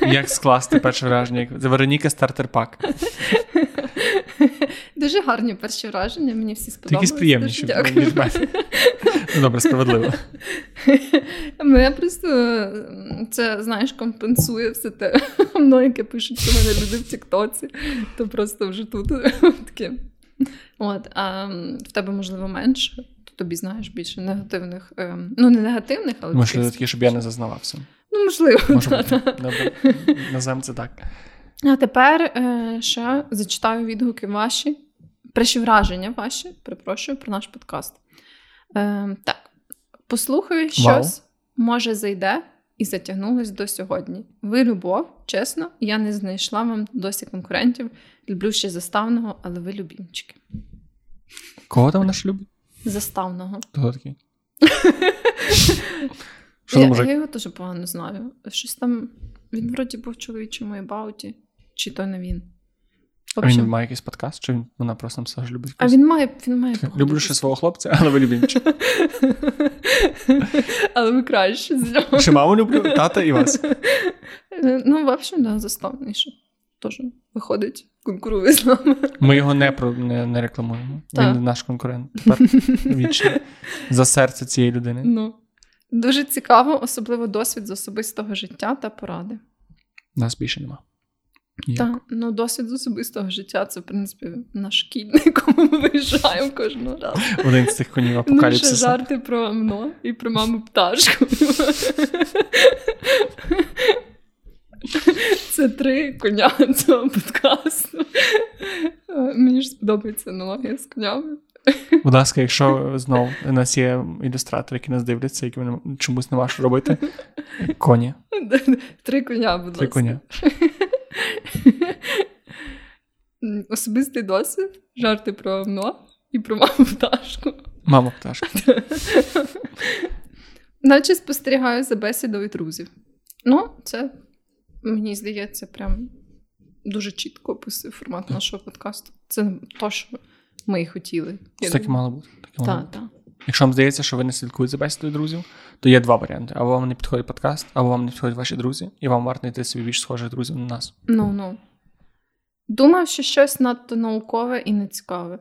як скласти перше враження. Це Вероніка стартер пак. Дуже гарні перші враження, мені всі сподобалися. Якісь приємніші. ніж мене. Ну, Добре, справедливо. Мене просто це, знаєш, компенсує все те, воно, яке пишуть про мене люди в Тіктоці, то просто вже тут таке. От, а в тебе, можливо, менше, тобі знаєш більше негативних, ем, ну не негативних, але. Можливо, такі, щоб я не зазнавався. Ну, можливо. Називаємо це так. А тепер е, ще зачитаю відгуки ваші, перші враження ваші, перепрошую, про наш подкаст. Е, Так, послухаю щось, Вау. може, зайде і затягнулось до сьогодні. Ви любов, чесно, я не знайшла вам досі конкурентів. Люблю ще заставного, але ви любімчики. Кого там наш любить? Заставного. Хто такий? Що я, я його дуже погано знаю. Щось там. Він вроді був в чоловічому ебауті, чи то не він. А він має якийсь подкаст, чи вона просто масаж любить? А він має він має Люблю ще свого хлопця, але ви любімчі. Але ви краще з нього. Ще маму люблю, тата і вас. Ну, в общем, да, заставніше. Теж виходить, конкурує з нами. Ми його не не, не рекламуємо. Так. Він наш конкурент. Тепер вічний. За серце цієї людини. Ну. Дуже цікаво, особливо досвід з особистого життя та поради. Нас більше нема. Так, ну досвід з особистого життя це, в принципі, наш кінь, на якому ми виїжджаємо кожного разу. Один з цих конів апокаліпсису. Ну, ще жарти про Амно і про маму пташку. Це три коня цього подкасту. Мені ж сподобається аналогія з конями. Будь ласка, якщо знову у нас є ілюстратори, які нас дивляться, які вони чомусь не важко робити. Коні. Три коня, будь ласка. Три коня. Особистий досвід, жарти про МНО і про маму пташку. Маму пташку. Наче спостерігаю за бесідою друзів. Ну, це, мені здається, прям дуже чітко описує формат нашого подкасту. Це то, що ми і хотіли. Це так і мало бути. Так, так. Якщо вам здається, що ви не слідкуєте за бесідою друзів, то є два варіанти: або вам не підходить подкаст, або вам не підходять ваші друзі, і вам варто знайти собі більш схожих друзів на нас. Ну ну. Думав, що щось надто наукове і нецікаве.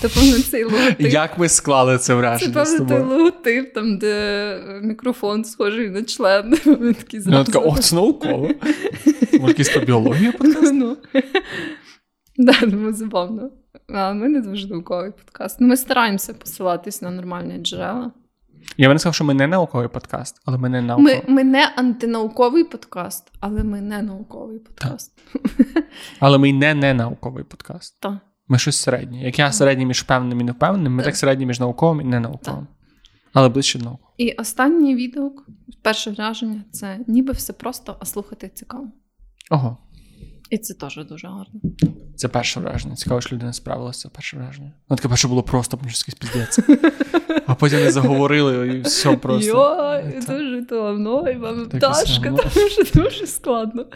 Це певно цей логотип. Як ми склали це враження? Це певно той логотип, там, де мікрофон схожий на член. Ми такі зразу. Ну, така, о, це науково. Може, якісь біологія подкаст? Ну. Да, думаю, забавно. А ми не дуже науковий подкаст. Ну, Ми стараємося посилатись на нормальні джерела. Я би не сказав, що ми не науковий подкаст, але ми не науковий. Ми ми не антинауковий подкаст, але ми не науковий подкаст. Так. Але ми не не науковий подкаст. Так. Ми щось середнє. Як я середній між певним і невпевненим, ми так, так середні між науковим і ненауковим. Але ближче до науки. І останній відгук, перше враження це ніби все просто, а слухати цікаво. Ого. І це теж дуже гарно. Це перше враження. Цікаво, що людина справилася, це перше враження. Ну, таке перше було просто мужський спіздець. А потім не заговорили і все просто. Йой, дуже давно, і вам пташка, дуже дуже складно.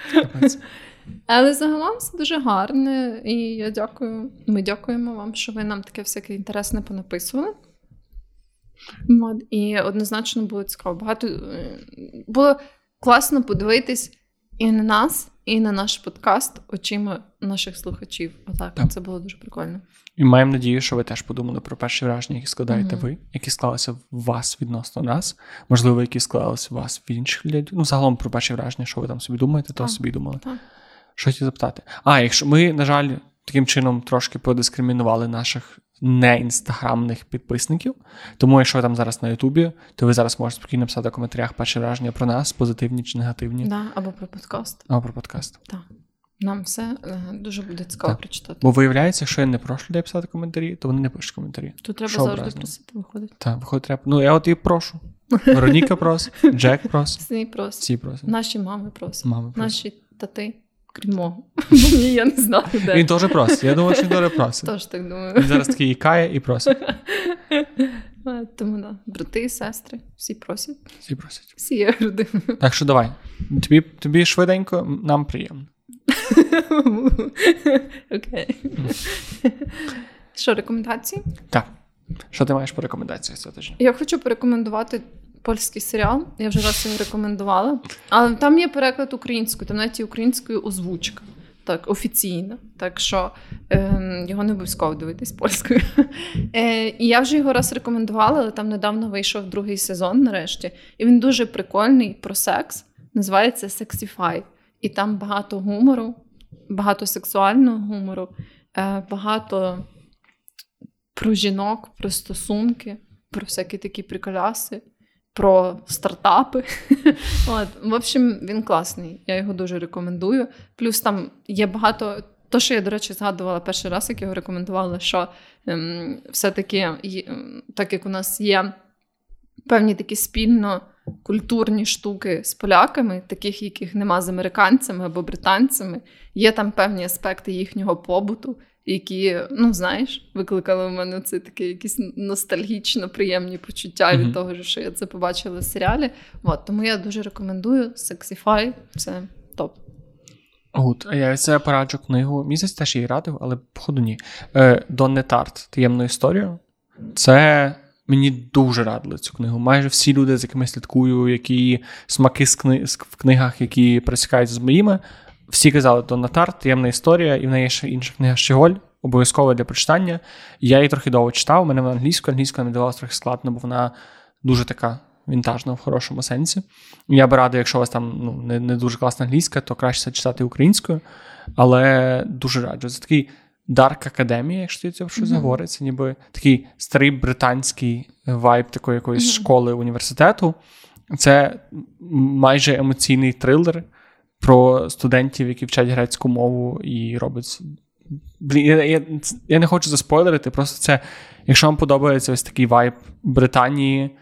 Але загалом це дуже гарне, і я дякую. Ми дякуємо вам, що ви нам таке всяке інтересне понаписували. І однозначно було цікаво. Багато е, було класно подивитись і на нас, і на наш подкаст очима наших слухачів. Отак, так. це було дуже прикольно. І маємо надію, що ви теж подумали про перші враження, які складаєте mm-hmm. ви, які склалися в вас відносно нас, можливо, які склалися в вас в інших людей. Ну, загалом про перші враження, що ви там собі думаєте, то собі думали. Так. Що хотів запитати? А, якщо ми, на жаль, таким чином трошки подискримінували наших не інстаграмних підписників. Тому, якщо ви там зараз на Ютубі, то ви зараз можете спокійно писати в коментарях перші враження про нас, позитивні чи негативні. Да, Або про подкаст. Або про подкаст. Так. Нам все е, дуже буде цікаво так. прочитати. Бо виявляється, що я не прошу людей писати коментарі, то вони не пишуть коментарі. Тут треба що завжди образно? просити, виходить. Так, виходить, треба. Ну, я от і прошу. Вероніка просить, Джек просить. Всі просять. Всі просять. Наші мами просять. Мами просять. Наші тати. Крім мого. Ні, я не знаю. де. Він теж просить. Я думаю, що він теж просить. Тож так думаю. Він зараз такий ікає і просить. Тому да, брати сестри, всі просять, Всі просять. всі є родиною. Так що давай. Тобі, тобі швиденько, нам приємно. Окей. Що, рекомендації? Так. Що ти маєш по рекомендаціях цього тижня? Я хочу порекомендувати польський серіал. Я вже раз його рекомендувала. Але там є переклад українською, там навіть є українською озвучка. Так, офіційно. Так що е, його не обов'язково дивитись польською. Е, і я вже його раз рекомендувала, але там недавно вийшов другий сезон нарешті. І він дуже прикольний про секс. Називається Sexify. І там багато гумору, багато сексуального гумору, е, багато про жінок, про стосунки, про всякі такі приколяси, про стартапи. От. В общем, він класний. Я його дуже рекомендую. Плюс там є багато. То, що я, до речі, згадувала перший раз, як його рекомендувала, що ем, все-таки, ем, так як у нас є певні такі спільно культурні штуки з поляками, таких, яких нема з американцями або британцями, є там певні аспекти їхнього побуту, які, ну знаєш, викликали в мене це таке якісь ностальгічно приємні почуття від того, що я це побачила в серіалі. От, тому я дуже рекомендую Sexify, це топ. Гуд. Я це пораджу книгу. Місяць теж її радив, але походу ні. Е, Донне Тарт. Таємну історію. Це мені дуже радили цю книгу. Майже всі люди, з якими слідкую, які смаки з кни... в книгах, які пересікаються з моїми, всі казали Донна Тарт, таємна історія, і в неї ще інша книга Щеголь, обов'язково для прочитання. Я її трохи довго читав, у мене вона англійською, англійською мені давалася трохи складно, бо вона дуже така вінтажна в хорошому сенсі. Я би радий, якщо у вас там ну, не, не дуже класна англійська, то краще це читати українською. Але дуже раджу. Це такий Dark Academy, якщо це щось Мгм. говорить. Це ніби такий старий британський вайб такої якоїсь Мгм. школи університету. Це майже емоційний трилер про студентів, які вчать грецьку мову і роблять. Блін, я, я, я не хочу заспойлерити, просто це, якщо вам подобається ось такий vibe Британії,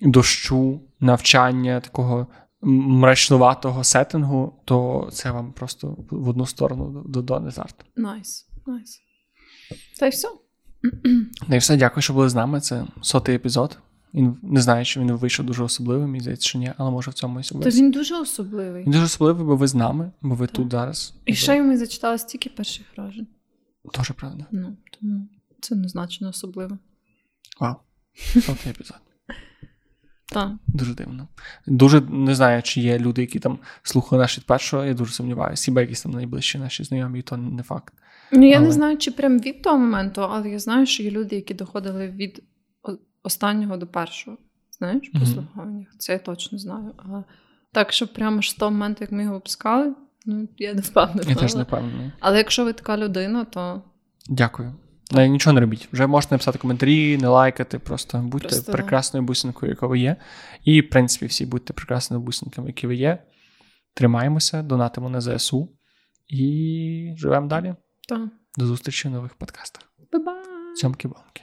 дощу, навчання, такого мрачнуватого setting у, то це вам просто в одну сторону до Донни Тартт. Nice, nice. Та й все. Ну і все, дякую, що були з нами. Це сотий епізод. Він не знаю, чи він вийшов дуже особливим, мені здається, що ні, але може в цьому і Та особливість. він дуже особливий. Він дуже особливий, бо ви з нами, бо ви Так. тут зараз. І ще й ми зачитали стільки перших вражень. Дуже правда. Ну, тому це незначно особливо. Вау. Сотий епізод. Так. Дуже дивно. Дуже не знаю, чи є люди, які там слухали наш від першого, я дуже сумніваюся. Хіба якісь там найближчі наші знайомі, і то не факт. Ну, я Але- не знаю, чи прям від того моменту, але я знаю, що є люди, які доходили від останнього до першого. Знаєш, по слуханнях. Це я точно знаю. Але так, що прямо ж з того моменту, як ми його випускали, ну я не впевнена. Я теж не впевнений. Але якщо ви така людина, то Дякую. Ну, нічого не робіть. Вже можете написати коментарі, не лайкати, просто будьте Просто, прекрасною бусинкою, яка ви є. І, в принципі, всі будьте прекрасними бусинками, які ви є. Тримаємося, донатимо на ЗСУ і живемо далі. так. До зустрічі в нових подкастах. Ба-бай! Цьомки-бомки.